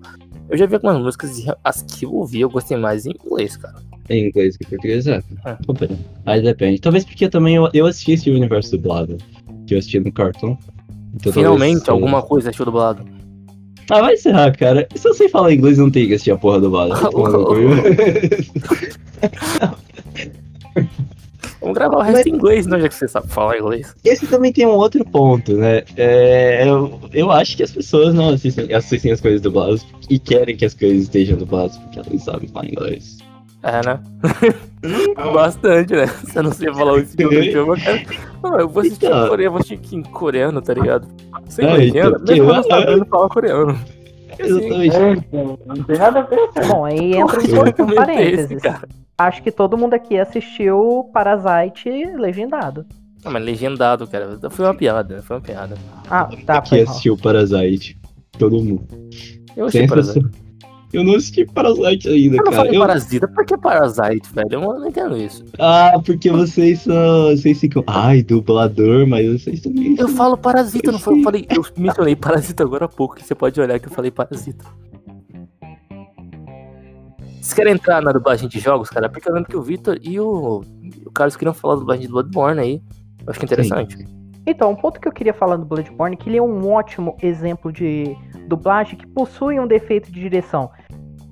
Eu já vi algumas músicas e as que eu ouvi eu gostei mais em inglês, cara. Em inglês que em português, é. É. Aí depende. Talvez porque também eu, eu assisti esse universo dublado. Que eu assisti no cartoon. Então, Finalmente, talvez- alguma coisa achou dublado. Ah, vai encerrar, cara. Se você falar inglês, não tem que assistir a porra dublada. [LAUGHS] [LAUGHS] [LAUGHS] Vamos gravar o resto em inglês, não, já que você sabe falar inglês. Esse também tem um outro ponto, né? É, eu, eu acho que as pessoas não assistem, assistem as coisas dubladas e querem que as coisas estejam dubladas porque elas não sabem falar inglês. É, né? [LAUGHS] Bastante, né? Você não sei falar o idioma, cara. Não, eu vou assistir Então. em coreano, eu vou assistir em coreano, tá ligado? Sem É, legenda, então, mesmo eu não sabendo falar coreano. Exatamente. É, então, não tem nada a ver, cara. Bom, aí entra um [LAUGHS] outro é esse, parênteses. cara? Acho que todo mundo aqui assistiu Parasite legendado. Não, mas legendado, cara. Foi uma piada, foi uma piada. Ah, tá, mal. assistiu Parasite. Todo mundo. Eu achei Sem Parasite. Eu não assisti Parasite ainda, Eu não cara. falei Eu- Parasita, por que Parasite, velho? Eu não entendo isso. Ah, porque vocês são. Vocês ficam. Ai, dublador, mas vocês também. Eu falo Parasita, não foi? Eu falei, eu mencionei Parasita agora há pouco, que você pode olhar que eu falei Parasita. Vocês querem entrar na dublagem de jogos, cara? Porque eu lembro que o Victor e o, o Carlos queriam falar da dublagem de Bloodborne aí. Eu acho que é interessante. Então, um ponto que eu queria falar do Bloodborne que ele é um ótimo exemplo de dublagem que possui um defeito de direção.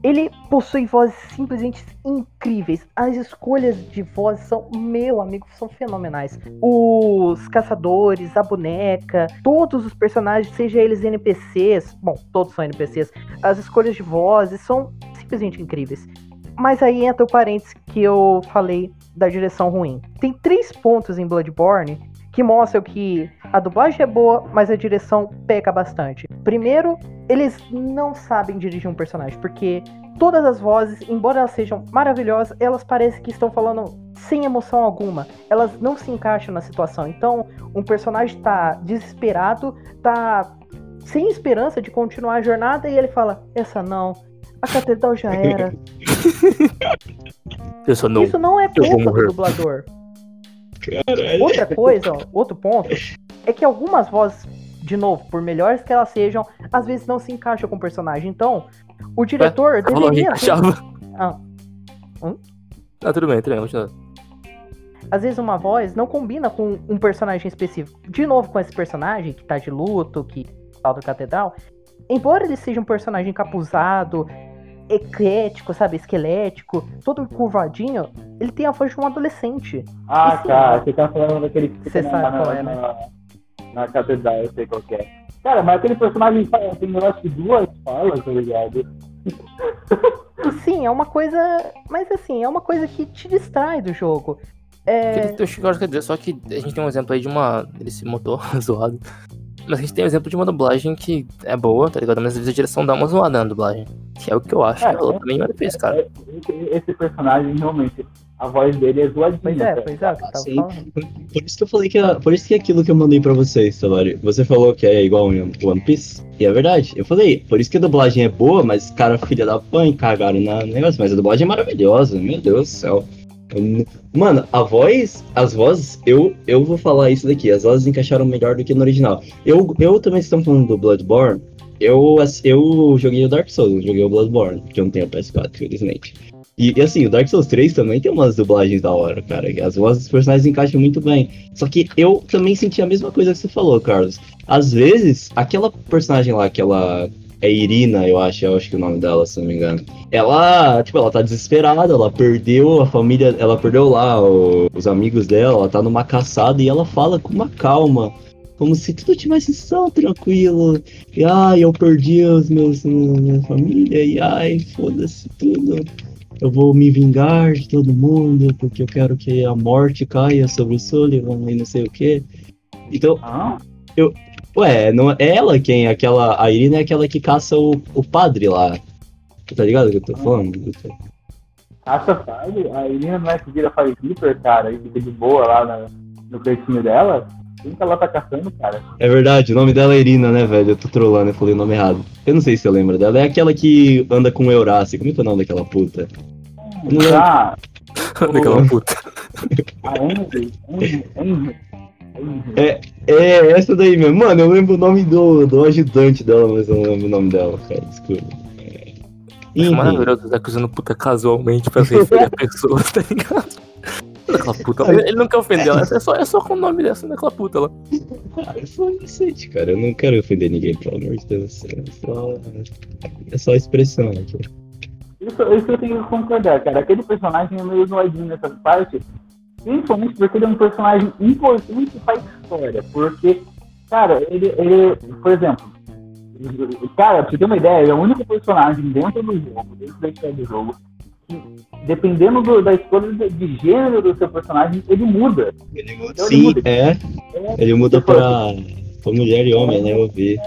Ele possui vozes simplesmente incríveis. As escolhas de voz são, meu amigo, são fenomenais. Os caçadores, a boneca, todos os personagens, seja eles NPCs, bom, todos são NPCs, as escolhas de vozes são simplesmente incríveis. Mas aí entra o parênteses que eu falei da direção ruim. Tem três pontos em Bloodborne que mostram que a dublagem é boa, mas a direção peca bastante. Primeiro, eles não sabem dirigir um personagem, porque todas as vozes, embora elas sejam maravilhosas, elas parecem que estão falando sem emoção alguma. Elas não se encaixam na situação. Então, um personagem tá desesperado, tá sem esperança de continuar a jornada e ele fala: "Essa não, a catedral já era". [LAUGHS] Eu sou não. Isso não é culpa do dublador. Caralho. Outra coisa, ó, outro ponto, é que algumas vozes, de novo, por melhores que elas sejam, às vezes não se encaixam com o personagem. Então, o diretor Falou, deveria. encaixava. Ah. Hum? Ah, tudo bem, tudo bem, continua. Às vezes uma voz não combina com um personagem específico. De novo, com esse personagem que tá de luto, que tal do catedral. Embora ele seja um personagem encapuzado, eclético, sabe, esquelético, todo curvadinho, ele tem a voz de um adolescente. Ah, Esse- tá. Você tá falando daquele que Você sabe na, qual é, né? na, na catedral, eu sei qual que é. Cara, mas aquele personagem fala- tem, eu acho que duas falas, tá ligado? Sim, é uma coisa. Mas assim, é uma coisa que te distrai do jogo. É. Eu acho que dizer, só que a gente tem um exemplo aí de uma. Ele se motor [LAUGHS] zoado. Mas a gente tem um exemplo de uma dublagem que é boa, tá ligado? Mas às vezes a direção dá uma zoada na dublagem. Que é o que eu acho É, é. também em One Piece, cara. Esse, personagem, realmente, a voz dele é zoadinha. Pois é, cara. pois é, o que eu tava Sim. falando. Por isso que eu falei que. é- Por isso que é aquilo que eu mandei pra vocês, Salari. Você falou que é igual em One Piece. E é verdade. Eu falei, por isso que a dublagem é boa, mas cara, filha da mãe, cagaram na no negócio. Mas a dublagem é maravilhosa, meu Deus do céu. Mano, a voz, as vozes, eu, eu vou falar isso daqui, as vozes encaixaram melhor do que no original. Eu, eu também estamos falando do Bloodborne. Eu, eu joguei o Dark Souls, joguei o Bloodborne, porque eu não tenho PS4, felizmente. E, e assim, o Dark Souls 3 também tem umas dublagens da hora, cara. que As vozes dos personagens encaixam muito bem. Só que eu também senti a mesma coisa que você falou, Carlos. Às vezes, aquela personagem lá, aquela. É Irina, eu acho, eu acho que é o nome dela, se não me engano. Ela, tipo, ela tá desesperada, ela perdeu a família, ela perdeu lá o- os amigos dela, ela tá numa caçada e ela fala com uma calma. Como se tudo tivesse tão tranquilo. E ai, eu perdi os meus, minha família, e ai, foda-se tudo. Eu vou me vingar de todo mundo, porque eu quero que a morte caia sobre o Sullivan e não sei o que. Então, Ah, Ué, não é ela quem? Aquela. A Irina é aquela que caça o, o padre lá. Tá ligado o que eu tô falando? essa fase, a Irina não é que vira Fire Keeper, cara, e fica de boa lá na- no cantinho dela. Quem que ela tá caçando, cara? É verdade, o nome dela é Irina, né, velho? Eu tô trolando, eu falei o nome errado. Eu não sei se você lembra dela. É aquela que anda com o Eurácio. Como é que é o nome daquela puta? Não. Ah, [LAUGHS] Daquela puta. a Andy, Andy. É, é, essa daí mesmo. Mano, eu lembro o nome do, do ajudante dela, mas eu não lembro o nome dela, cara. Desculpa. É. Enfim, maravilhoso Zack usando puta casualmente pra se referir a pessoas, tá ligado? Daquela puta. Ele ele não quer ofender ela, é só, é só com o nome dessa, daquela puta lá. ah, eu sou inocente, cara. Eu não quero ofender ninguém, pelo amor de Deus. É só, é só expressão aqui. Isso, isso eu tenho que concordar, cara. Aquele personagem é meio zoadinho nessa parte, principalmente porque ele é um personagem importante pra história. Porque, cara, ele, ele por exemplo, cara, pra você ter uma ideia, ele é o único personagem dentro do jogo, dentro da história do jogo, que, dependendo do- da escolha de, de gênero do seu personagem, ele muda. Ele muda, Então, ele sim, muda. é. Ele muda pra, pra mulher e homem, né? Eu vi.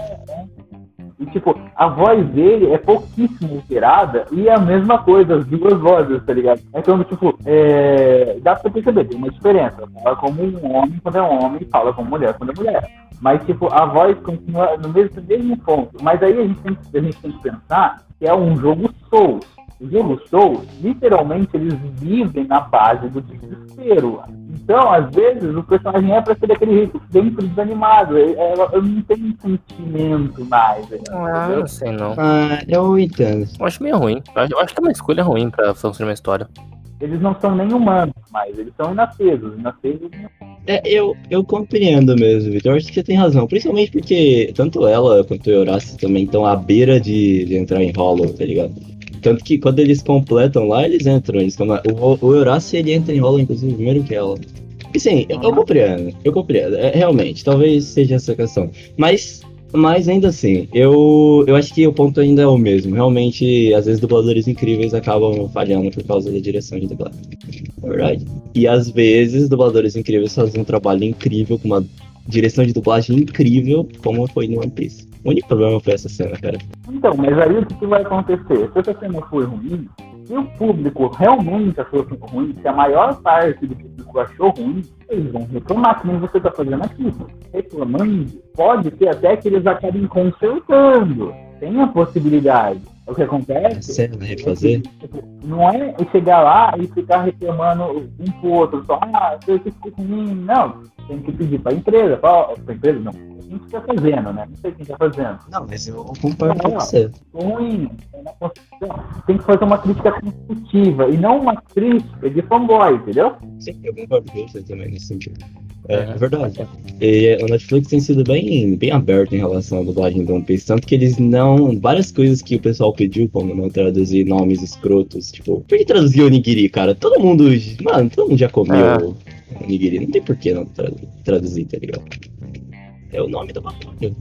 E, tipo, a voz dele é pouquíssimo alterada e é a mesma coisa, as duas vozes, tá ligado? Então, tipo, é... dá pra perceber, tem uma diferença. Fala como um homem quando é um homem fala como mulher quando é mulher. Mas, tipo, a voz continua no mesmo, mesmo ponto. Mas aí a gente, tem, a gente tem que pensar que é um jogo Souls. O jogo Souls, literalmente, eles vivem na base do desespero. Então, às vezes, o personagem é pra ser daquele jeito sempre desanimado. É- é- Eu não tenho sentimento mais. é, Ah, não sei não. Ah, eu entendo. Eu acho meio ruim. Eu acho, eu acho que é uma escolha ruim pra funcionar uma história. Eles não são nem humanos mais, eles são. Inaceisos É, eu, eu compreendo mesmo, Vitor. Acho que você tem razão. Principalmente porque tanto ela quanto o Horácio também estão à beira de, de entrar em Hollow, tá ligado? Tanto que quando eles completam lá, eles entram. Eles o, o Horácio ele entra em Hollow, inclusive, primeiro que ela. E sim, eu, eu compreendo. Eu compreendo. É, realmente, talvez seja essa questão. Mas, mas ainda assim, eu, eu acho que o ponto ainda é o mesmo. Realmente, às vezes, dubladores incríveis acabam falhando por causa da direção de dublagem. Verdade. E às vezes, dubladores incríveis fazem um trabalho incrível, com uma direção de dublagem incrível, como foi no One Piece. O único problema foi essa cena, cara. Então, mas aí o que, que vai acontecer? Se essa cena for ruim, se o público realmente achou ruim, se a maior parte do público achou ruim, eles vão reclamar, que nem você está fazendo aqui. Reclamando, pode ser até que eles acabem consertando. Tem a possibilidade. O que acontece cena, refazer. Tipo, Não é chegar lá e ficar reclamando um pro outro, só, ah, aqui ficou ruim. Não, tem que pedir pra empresa, pra, pra empresa não. Quem que tá fazendo, né? Não sei quem tá fazendo. Não, mas eu concordo com você. Ruim, é uma construção. tem que fazer uma crítica construtiva e não uma crítica de fanboy, entendeu? Sim, eu concordo com você também nesse sentido. É, É. é verdade. E o Netflix tem sido bem, bem aberto em relação à dublagem do One Piece, tanto que eles não. Várias coisas que o pessoal pediu, como não traduzir nomes escrotos, tipo, por que traduzir onigiri, cara? Todo mundo. Mano, todo mundo já comeu É. onigiri, não tem por que não tra- traduzir, tá ligado? É o nome do bagulho.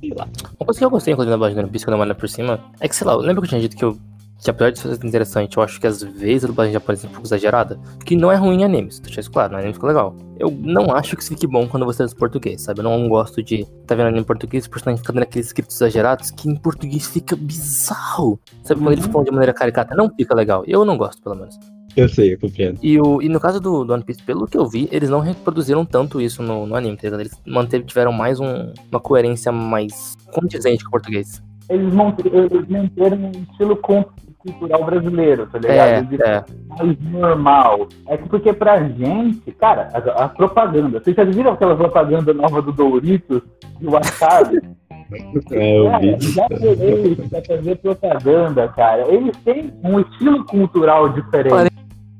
Sei lá. Uma coisa que eu gostei, inclusive, da dublagem do quando eu olho por cima, é que, sei lá, lembra que eu tinha dito que eu. Que apesar de ser interessante, eu acho que às vezes a dublagem japonesa é um pouco exagerada. Que não é ruim em animes, deixa isso claro, no anime fica legal. Eu não acho que isso fique bom quando você traduz português, sabe? Eu não gosto de tá vendo anime em português, o personagem fica dando aqueles scripts exagerados que em português fica bizarro. Sabe, quando eles falam de maneira caricata, não fica legal. Eu não gosto, pelo menos. Eu sei, eu compreendo. E, o, e no caso do, do One Piece, pelo que eu vi, eles não reproduziram tanto isso no, no anime, tá ligado? Eles mantiveram tiveram mais um, uma coerência mais condizente com o português. Eles, eles manteram um estilo cultural brasileiro, tá ligado? De- É, é. mais normal. É que porque pra gente, cara, a, a propaganda. Vocês já viram aquela propaganda nova do Doritos e o Wasabi? [LAUGHS] É, eu Cara, vi. já eles pra fazer propaganda, cara. Eles têm um estilo cultural diferente.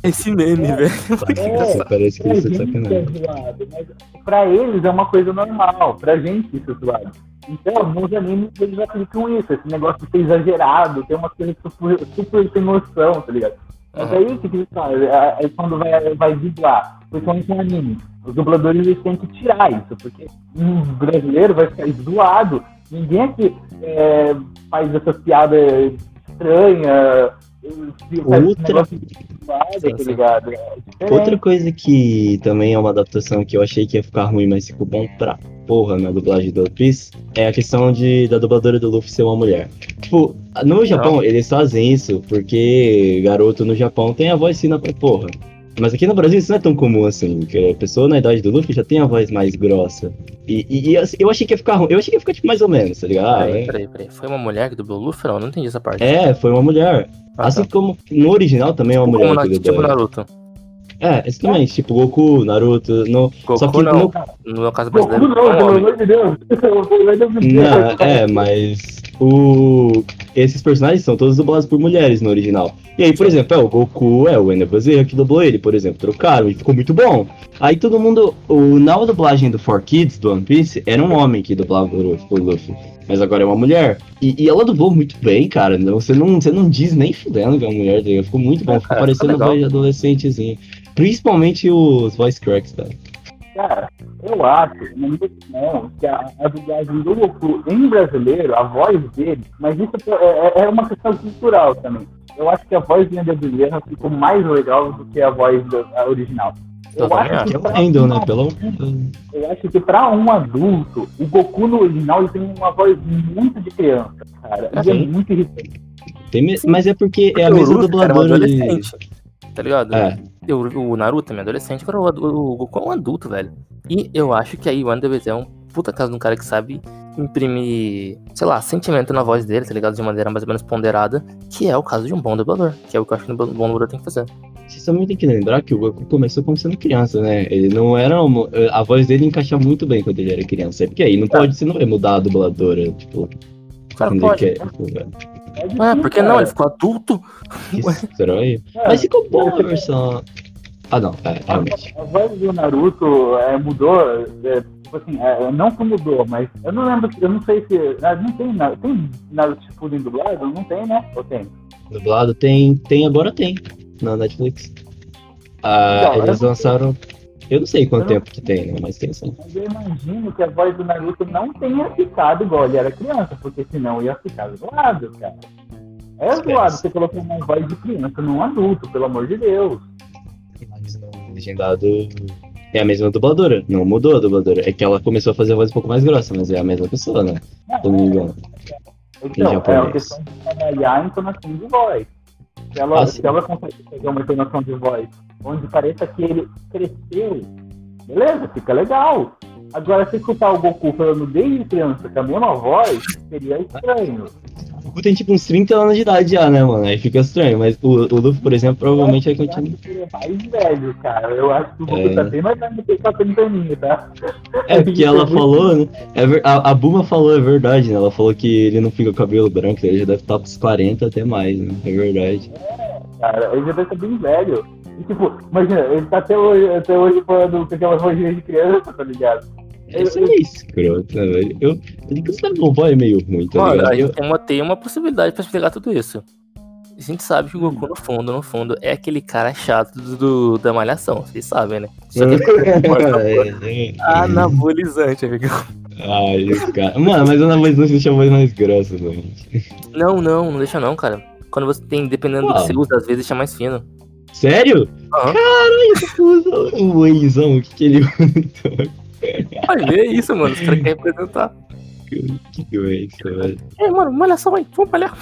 Esse meme, velho. É, Parece que isso é gente é sacanagem. zoado, mas pra eles é uma coisa normal. Pra gente isso é zoado. Então, alguns animes eles aplicam isso, esse negócio de ser exagerado, tem uma coisa super, super sem noção, tá ligado? Mas aí o que que eles fazem? É é quando vai, vai dublar, principalmente um anime. Os dubladores eles têm que tirar isso, porque um brasileiro vai ficar zoado. Ninguém aqui é, faz essas piadas estranhas. Outra- tá ligado? É. Outra coisa que também é uma adaptação que eu achei que ia ficar ruim, mas ficou bom pra porra na dublagem do One Piece, é a questão de, da dubladora do Luffy ser uma mulher. Tipo, no Japão, eles fazem isso porque garoto no Japão tem a voz fina pra porra. Mas aqui no Brasil isso não é tão comum assim, que a pessoa na idade do Luffy já tem a voz mais grossa. E, e- e, assim, eu achei que ia ficar ruim. Eu achei que ia ficar tipo mais ou menos, tá ligado? Ah, peraí, é. peraí, peraí. Foi uma mulher que dublou o Luffy? Não, eu não entendi essa parte. É, foi uma mulher. Ah, assim tá. como no original também é uma mulher Como na, que tipo. Naruto. É, exatamente, tipo Goku, Naruto. No... Goku Só que não. no- No meu caso Goku brasileiro. não, é. Pelo amor de Deus. [LAUGHS] Não, é, mas o... esses personagens são todos dublados por mulheres no original. E aí, por exemplo, é, o Goku é o Wendell Bezerra que dublou ele, por exemplo, trocaram e ficou muito bom. Aí todo mundo, o, na dublagem do 4Kids, do One Piece, era um homem que dublava o Luffy, o Luffy, mas agora é uma mulher. E, e ela dublou muito bem, cara, não- você não, você não diz nem fudendo que é uma mulher, tá ficou muito bom, ficou [LAUGHS] É, parecendo de adolescentezinho. Principalmente os voice cracks, tá? Cara, eu acho, na minha opinião, que a, a dublagem do Goku em brasileiro, a voz dele, mas isso é, é- é uma questão cultural também. Eu acho que a voz Bezerra ficou mais legal do que a voz da a original. Eu acho. Que é pra, né? Pelo eu acho que pra um adulto, o Goku no original ele tem uma voz muito de criança, cara. E é Sim. muito irritante. Tem Mas é porque é a mesma era um dubladora de... adolescente. Tá ligado? É. Eu- o Naruto também é adolescente, agora o, o Goku é um adulto, velho. E eu acho que aí o Anderson é um puta caso de um cara que sabe imprimir, sei lá, sentimento na voz dele, tá ligado? De maneira mais ou menos ponderada, que é o caso de um bom dublador, que é o que eu acho que um bom dublador tem que fazer. Vocês também tem que lembrar que o Goku começou como sendo criança, né? Ele não era. uma- A voz dele encaixa muito bem quando ele era criança. Porque aí não pode, você não vai mudar a dubladora, tipo, O cara quando pode. ele quer. Tipo, velho, É Ué, por que não? Ele ficou adulto? que estranho. É, Mas ficou boa a versão. Ah, não, é, realmente. A voz do Naruto é, mudou, é, tipo assim, é, não que mudou, mas eu não lembro, eu não sei se. ah, Não tem, tem Naruto Shippuden dublado? Não tem, né? Ou tem? Dublado tem. Tem, agora tem. Na Netflix. Ah, eles não- lançaram. Eu não sei quanto não- tempo que tem, né? Mas tem sim. Eu imagino que a voz do Naruto não tenha ficado igual ele era criança, porque senão ia ficar zoado, cara. É zoado você colocar uma voz de criança num adulto, pelo amor de Deus. Mas no legendado. É a mesma dubladora. Não mudou a dubladora. É que ela começou a fazer a voz um pouco mais grossa, mas é a mesma pessoa, né? Se eu não me engano. Então, é uma questão de trabalhar a entonação de voz. Se ela, Ah, se ela consegue fazer uma entonação de voz onde pareça que ele cresceu, beleza, fica legal. Agora, se escutar o Goku falando desde criança com a mesma voz, seria estranho. O Goku tem tipo uns 30 anos de idade já, né, mano? Aí fica estranho. Mas o, o Luffy, por exemplo, provavelmente vai continuar. ele é mais velho, cara. Eu acho que o Goku É. tá bem mais velho do que ele tá tendo tá? É, [LAUGHS] porque ela falou, né? É a, a Buma falou, é verdade, né? Ela falou que ele não fica com cabelo branco, ele já deve estar pros 40 até mais, né? É verdade. Cara, ele já deve ser bem velho. E, tipo, imagina, ele tá até hoje, até hoje falando com aquela vozinha de criança, tá ligado? Isso é meio escroto, né, velho? Eu, eu digo que esse vovó é meio ruim, tá Mano, ligado? Eu- tem uma, tem uma possibilidade pra explicar tudo isso. A gente sabe que o Goku, no fundo, no fundo, é aquele cara chato do, do- da malhação, vocês sabem, né? Só que [LAUGHS] É, é. anabolizante, amigo. Ai, esse cara. Mano, mas a Ana Voz não deixa a voz mais grossa, gente. Não, não, não deixa não, cara. Quando você tem, dependendo do que Uau. você usa, às vezes deixa mais fino. Sério? Aham. Caralho, você usa o Wayzão, o que que ele usa? Vai ver isso, mano. Os caras querem representar. Que doença, velho. É, mano, malhação aí, vamos malhar.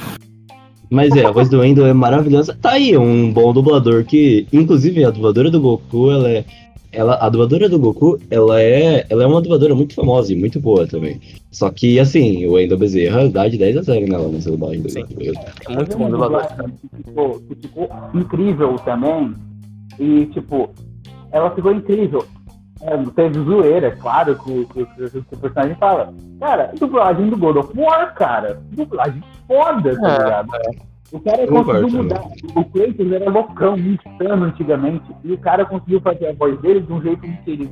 Mas é, a voz do Wendell é maravilhosa. Tá aí, um bom dublador que, inclusive, a dubladora do Goku, ela é. Ela, a dubladora do Goku, ela é, ela é uma dubladora muito famosa e muito boa também. Só que, assim, o Wendell Bezerra dá de 10 a 0 nela nessa dublagem do Sim. Goku. É muito bom uma dublador. ficou, incrível também. E, tipo, ela ficou incrível. É, teve zoeira, é claro, que, o- que, que, que o personagem fala. Cara, dublagem do God of War, cara. Dublagem foda, tá É, ligado? O cara Eu conseguiu concordo mudar. O Kratos era loucão, insano antigamente. E o cara conseguiu fazer a voz dele de um jeito que ele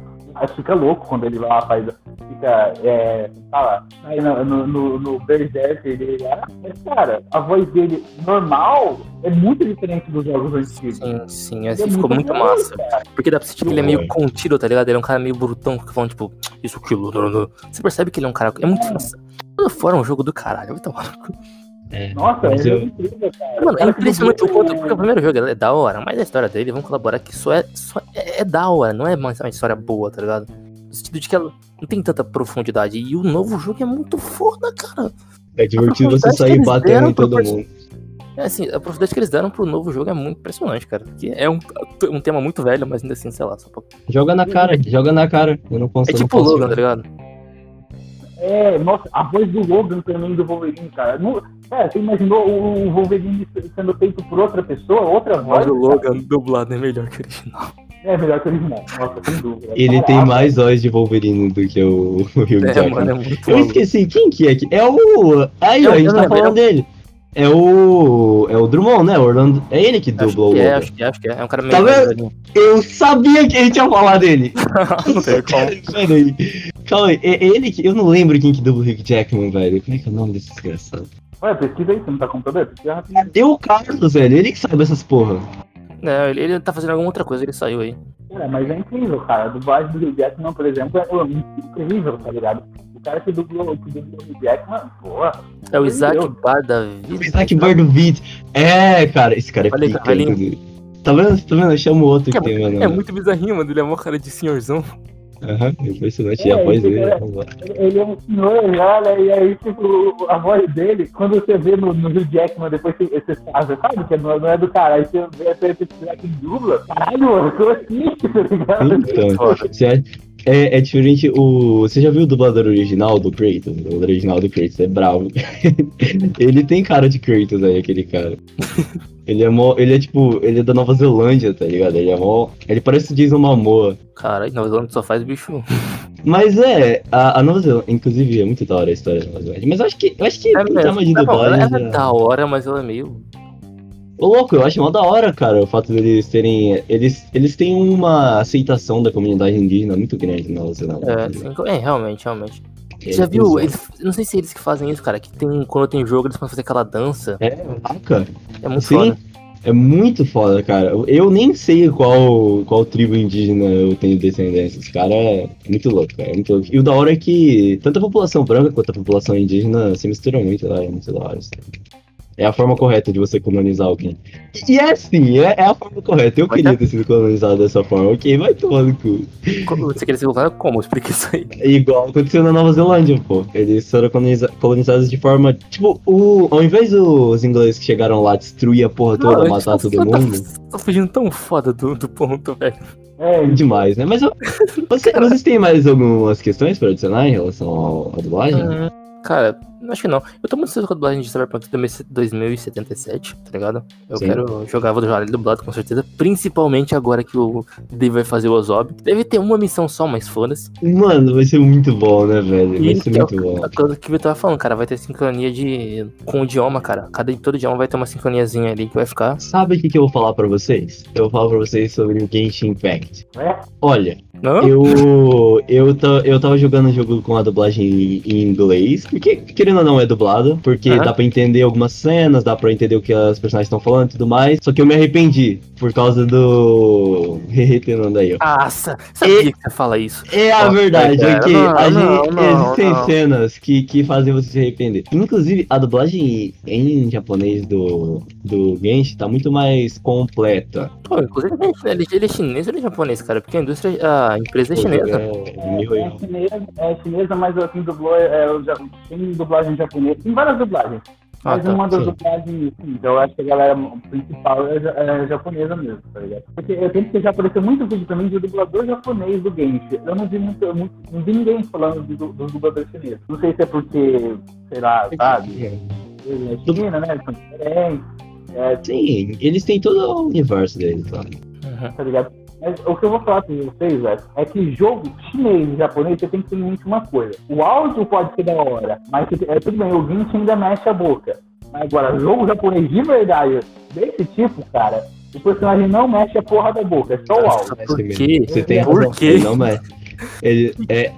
fica louco quando ele lá faz. Fica. É, fala. Aí no, no, no, no Berserker dele lá. Mas, cara, a voz dele normal é muito diferente dos jogos antigos. Sim, sim, Ele assim, é ficou muito bom, massa. cara. Porque dá pra sentir que ele é meio É. contido, tá ligado? Ele é um cara meio brutão, que falando, tipo, isso, aquilo. Você percebe que ele é um cara. É muito. Toda fora é um jogo do caralho. Vai tomar no cu. É, Nossa, mas é eu, incrível, cara. Mano, é impressionante o quanto. Porque o primeiro jogo é da hora, mas a história dele, vamos colaborar que só é. Só é, é da hora, não é uma, uma história boa, tá ligado? No sentido de que ela não tem tanta profundidade. E o novo jogo é muito foda, cara. é divertido você sair batendo em todo pro mundo. É assim, a profundidade que eles deram pro novo jogo é muito impressionante, cara. Porque é um, um tema muito velho, mas ainda assim, sei lá, só pra... Joga na cara, joga na cara. Eu não consigo. É tipo o Logan, tá ligado? É, nossa, a voz do Logan também do Wolverine, cara. Não, é, você imaginou o o Wolverine sendo feito por outra pessoa, outra voz? Mas o Logan dublado é melhor que o original. É melhor que o original. Nossa, sem dúvida. Ele tem mais voz de Wolverine do que o, [LAUGHS] o Hugh É, Jackman. mano, é muito Eu maluco. esqueci, quem que é aqui? É o. Aí, ó, Eu- a gente tá falando dele. É o. É o Drummond, né? O Orlando. É ele que Acho dublou o que é, Logan. acho que é, acho que é. É um cara meio. Tá vendo? velhinho. Eu sabia que a gente ia falar dele. [LAUGHS] Não tem como. Pera aí. Calma aí. É ele que. Eu não lembro quem que dubla o Hugh Jackman, velho. Como é que é o nome desse desgraçado? Olha, pesquisa aí, você não tá com computador? Pesquisa rapidinho. Cadê o Carlos, velho? Ele que sabe essas porra. Não, ele, ele tá fazendo alguma outra coisa, ele saiu aí. É, mas é incrível, cara. A dublagem do Hugh Jackman, por exemplo, é incrível, tá ligado? O cara que dublou, que dublou o Hugh Jackman, porra. É o Isaac Deus. Bar da O vida. Isaac Bardovitz. É, cara. Esse cara é Olha aí, pica. Tá vendo? Tá vendo? Eu chamo outro que É, tem, mano. é muito bizarrinho, mano. Ele é uma cara de senhorzão. Aham, impressionante. É, e a voz esse dele. cara- Ele é um senhor, olha, e aí, tipo, a voz dele, quando você vê no, no Hugh Jackman, depois você, você sabe, sabe que não, não é do cara, aí você vê você pesquisar quem dubla, caralho, mano, eu tô aqui, tá ligado? Então, você acha- é, é diferente o. Você já viu o dublador original do Kratos? O dublador original do Kratos é bravo. [LAUGHS] ele tem cara de Kratos aí, aquele cara. [LAUGHS] Ele é mó. Ele é tipo. Ele é da Nova Zelândia, tá ligado? Ele é mó. Ele parece o Jason Momoa. Caralho, Nova Zelândia só faz bicho. [LAUGHS] Mas é, a, a Nova Zelândia, inclusive é muito da hora a história da Nova Zelândia. Mas eu acho que. Eu acho que É mesmo. de Tá bom, ela dublagem. ela é já- da hora, mas ela é meio. Ô, louco, eu acho mó da hora, cara, o fato deles terem. Eles, eles têm uma aceitação da comunidade indígena muito grande na Nova Zelândia. É, é realmente, realmente. Eles Já viu? Eles, não sei se é eles que fazem isso, cara. Que tem, quando tem jogo, eles podem fazer aquela dança. É, vaca. É muito Sim, foda. é muito foda, cara. Eu nem sei qual, qual tribo indígena eu tenho descendência. Esse cara é muito louco, cara. É muito louco. E o da hora é que tanto a população branca quanto a população indígena se misturam muito lá, é muito da hora. isso. É a forma correta de você colonizar alguém. E é assim, é, é a forma correta. Eu queria ter sido colonizado dessa forma. Ok, vai tomar no cu. Como- Você queria ser colocado como? Explica isso aí. É igual aconteceu na Nova Zelândia, pô. Eles foram coloniza- colonizados de forma. Tipo, o, ao invés dos ingleses que chegaram lá destruir a porra toda, Não, matar todo mundo. Tá fugindo tão foda do, do ponto, velho. É, Demais, né? Mas você- [LAUGHS] vocês têm mais algumas questões pra adicionar em relação à dublagem? Hum, Cara, acho que não. Eu tô muito ansioso com a dublagem de Cyberpunk 2077, tá ligado? Eu Sim. quero jogar, vou jogar ele dublado com certeza. Principalmente agora que o Dave vai fazer o Ozob. Deve ter uma missão só, mas foda-se. Mano, vai ser muito bom, né, velho? Vai E ser que é muito bom. a coisa que o Vitor tava falando, cara, vai ter sincronia de com o idioma, cara. Cada todo idioma vai ter uma sincroniazinha ali que vai ficar. Sabe o que, que eu vou falar pra vocês? Eu vou falar pra vocês sobre o Genshin Impact. É? Olha, Não? eu, eu, eu tava jogando o jogo com a dublagem em, em inglês, porque, querendo não, é dublado, porque Aham. dá pra entender algumas cenas, dá pra entender o que as personagens estão falando e tudo mais. Só que eu me arrependi por causa do. [LAUGHS] Retenando aí, ó. Nossa, sabia que você fala isso. É a Nossa, verdade, é que não, a não, gente, não, existem não. cenas que, que fazem você se arrepender. Inclusive, a dublagem em japonês do, do Genshin tá muito mais completa. Pô, inclusive ele, ele é chinês ou ele é japonês, cara? Porque a indústria, a empresa é chinesa. É, mil É chinesa, é chinesa, mas quem dublou é, é o tem dublagem japonesa. Tem várias dublagens. Ah, Mas tá. uma das sim. dublagens, sim, eu acho que a galera principal é, é japonesa mesmo, tá ligado? Porque eu tenho que já apareceu muito vídeo também de dublador japonês do Genshin. Eu não vi muito, muito não vi ninguém falando de, du- dos dubladores chineses. Não sei se é porque, sei lá, sabe? É China, né? São diferentes, é, Sim, eles têm todo o universo deles. Uhum. tá ligado? Mas o que eu vou falar pra vocês, velho, é que jogo chinês e japonês, você tem que ter em mente uma coisa. O áudio pode ser da hora, mas é tudo bem, o Genshin ainda mexe a boca. Mas agora, jogo japonês de verdade, desse tipo, cara, o personagem não mexe a porra da boca, é só o áudio. Por quê? Você tem Por razão. quê? Ele não mexe. Ele é.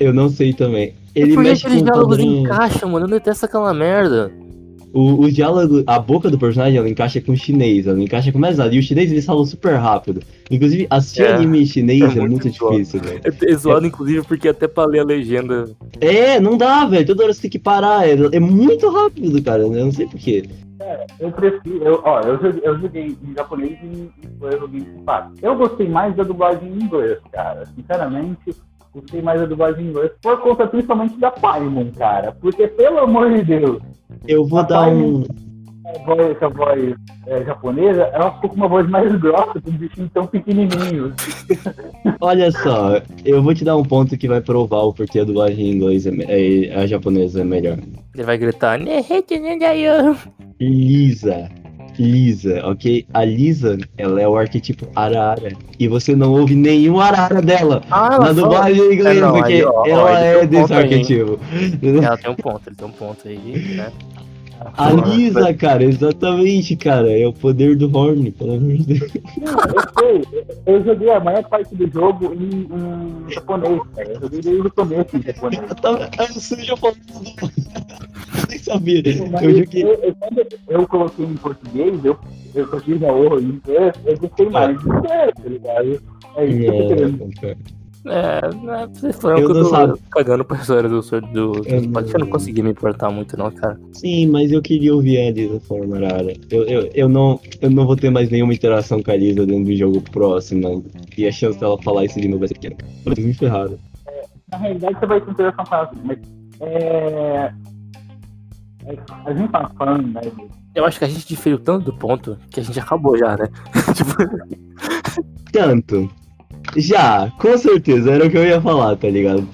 Eu não sei também. Ele Por que mexe aqueles com diálogos encaixam, mano? Eu detesto aquela merda. O, o diálogo, a boca do personagem, ela encaixa com o chinês, ela encaixa com mais nada. E o chinês, eles falam super rápido. Inclusive, assistir É, anime chinês é é, muito difícil, velho. É, é zoado, inclusive, porque até pra ler a legenda. É, não dá, velho. Toda hora você tem que parar. É, é muito rápido, cara. Eu não sei porquê. Eu prefiro, eu, ó, eu joguei, eu joguei em japonês e e eu joguei em. Eu gostei mais da dublagem em inglês, cara. Sinceramente, gostei mais da dublagem em inglês. Por conta principalmente da Paimon, cara. Porque, pelo amor de Deus, Eu vou A dar Paimon- um. voz, essa voz é, japonesa, ela ficou com uma voz mais grossa, com um bichinho tão pequenininho. [LAUGHS] Olha só, eu vou te dar um ponto que vai provar o porquê a dublagem em inglês é, é- a japonesa é melhor. Ele vai gritar. Lisa. Lisa, ok? A Lisa, ela é o arquetipo arara. E você não ouve nenhum arara dela Ah, na dublagem em inglês, É, não, porque aí, ó, ó, ela ele é um desse ponto aí. arquetipo. Ela tem um ponto, ele tem um ponto aí, né? A Lisa, cara, exatamente, cara. É o poder do Horn, pelo amor de Deus. Eu sei, eu joguei a maior parte do jogo em, em japonês, cara. Eu joguei desde o começo em japonês. Eu, tava, eu sou japonês. Eu nem sabia. Mas Eu joguei. eu, eu- quando eu coloquei em português, eu, eu coloquei na horror em inglês, eu gostei mais de inglês, tá ligado? É isso que eu tô querendo. É, cara. É, né, vocês foram Eu que eu tô cagando pra história do do, do, Eu. Eu não consegui me importar muito, não, cara. Sim, mas eu queria ouvir a Lisa falando arara. Eu, eu, eu, não, eu não vou ter mais nenhuma interação com a Lisa dentro do jogo próximo. E a chance dela falar isso de novo vai ser pequena. Eu tô me ferrado. Na realidade, você vai ter interação com ela, mas é. A gente tá falando, né? Eu acho que a gente diferiu tanto do ponto que a gente acabou já, né? [LAUGHS] tipo, Tanto. Já, com certeza, era o que eu ia falar, tá ligado?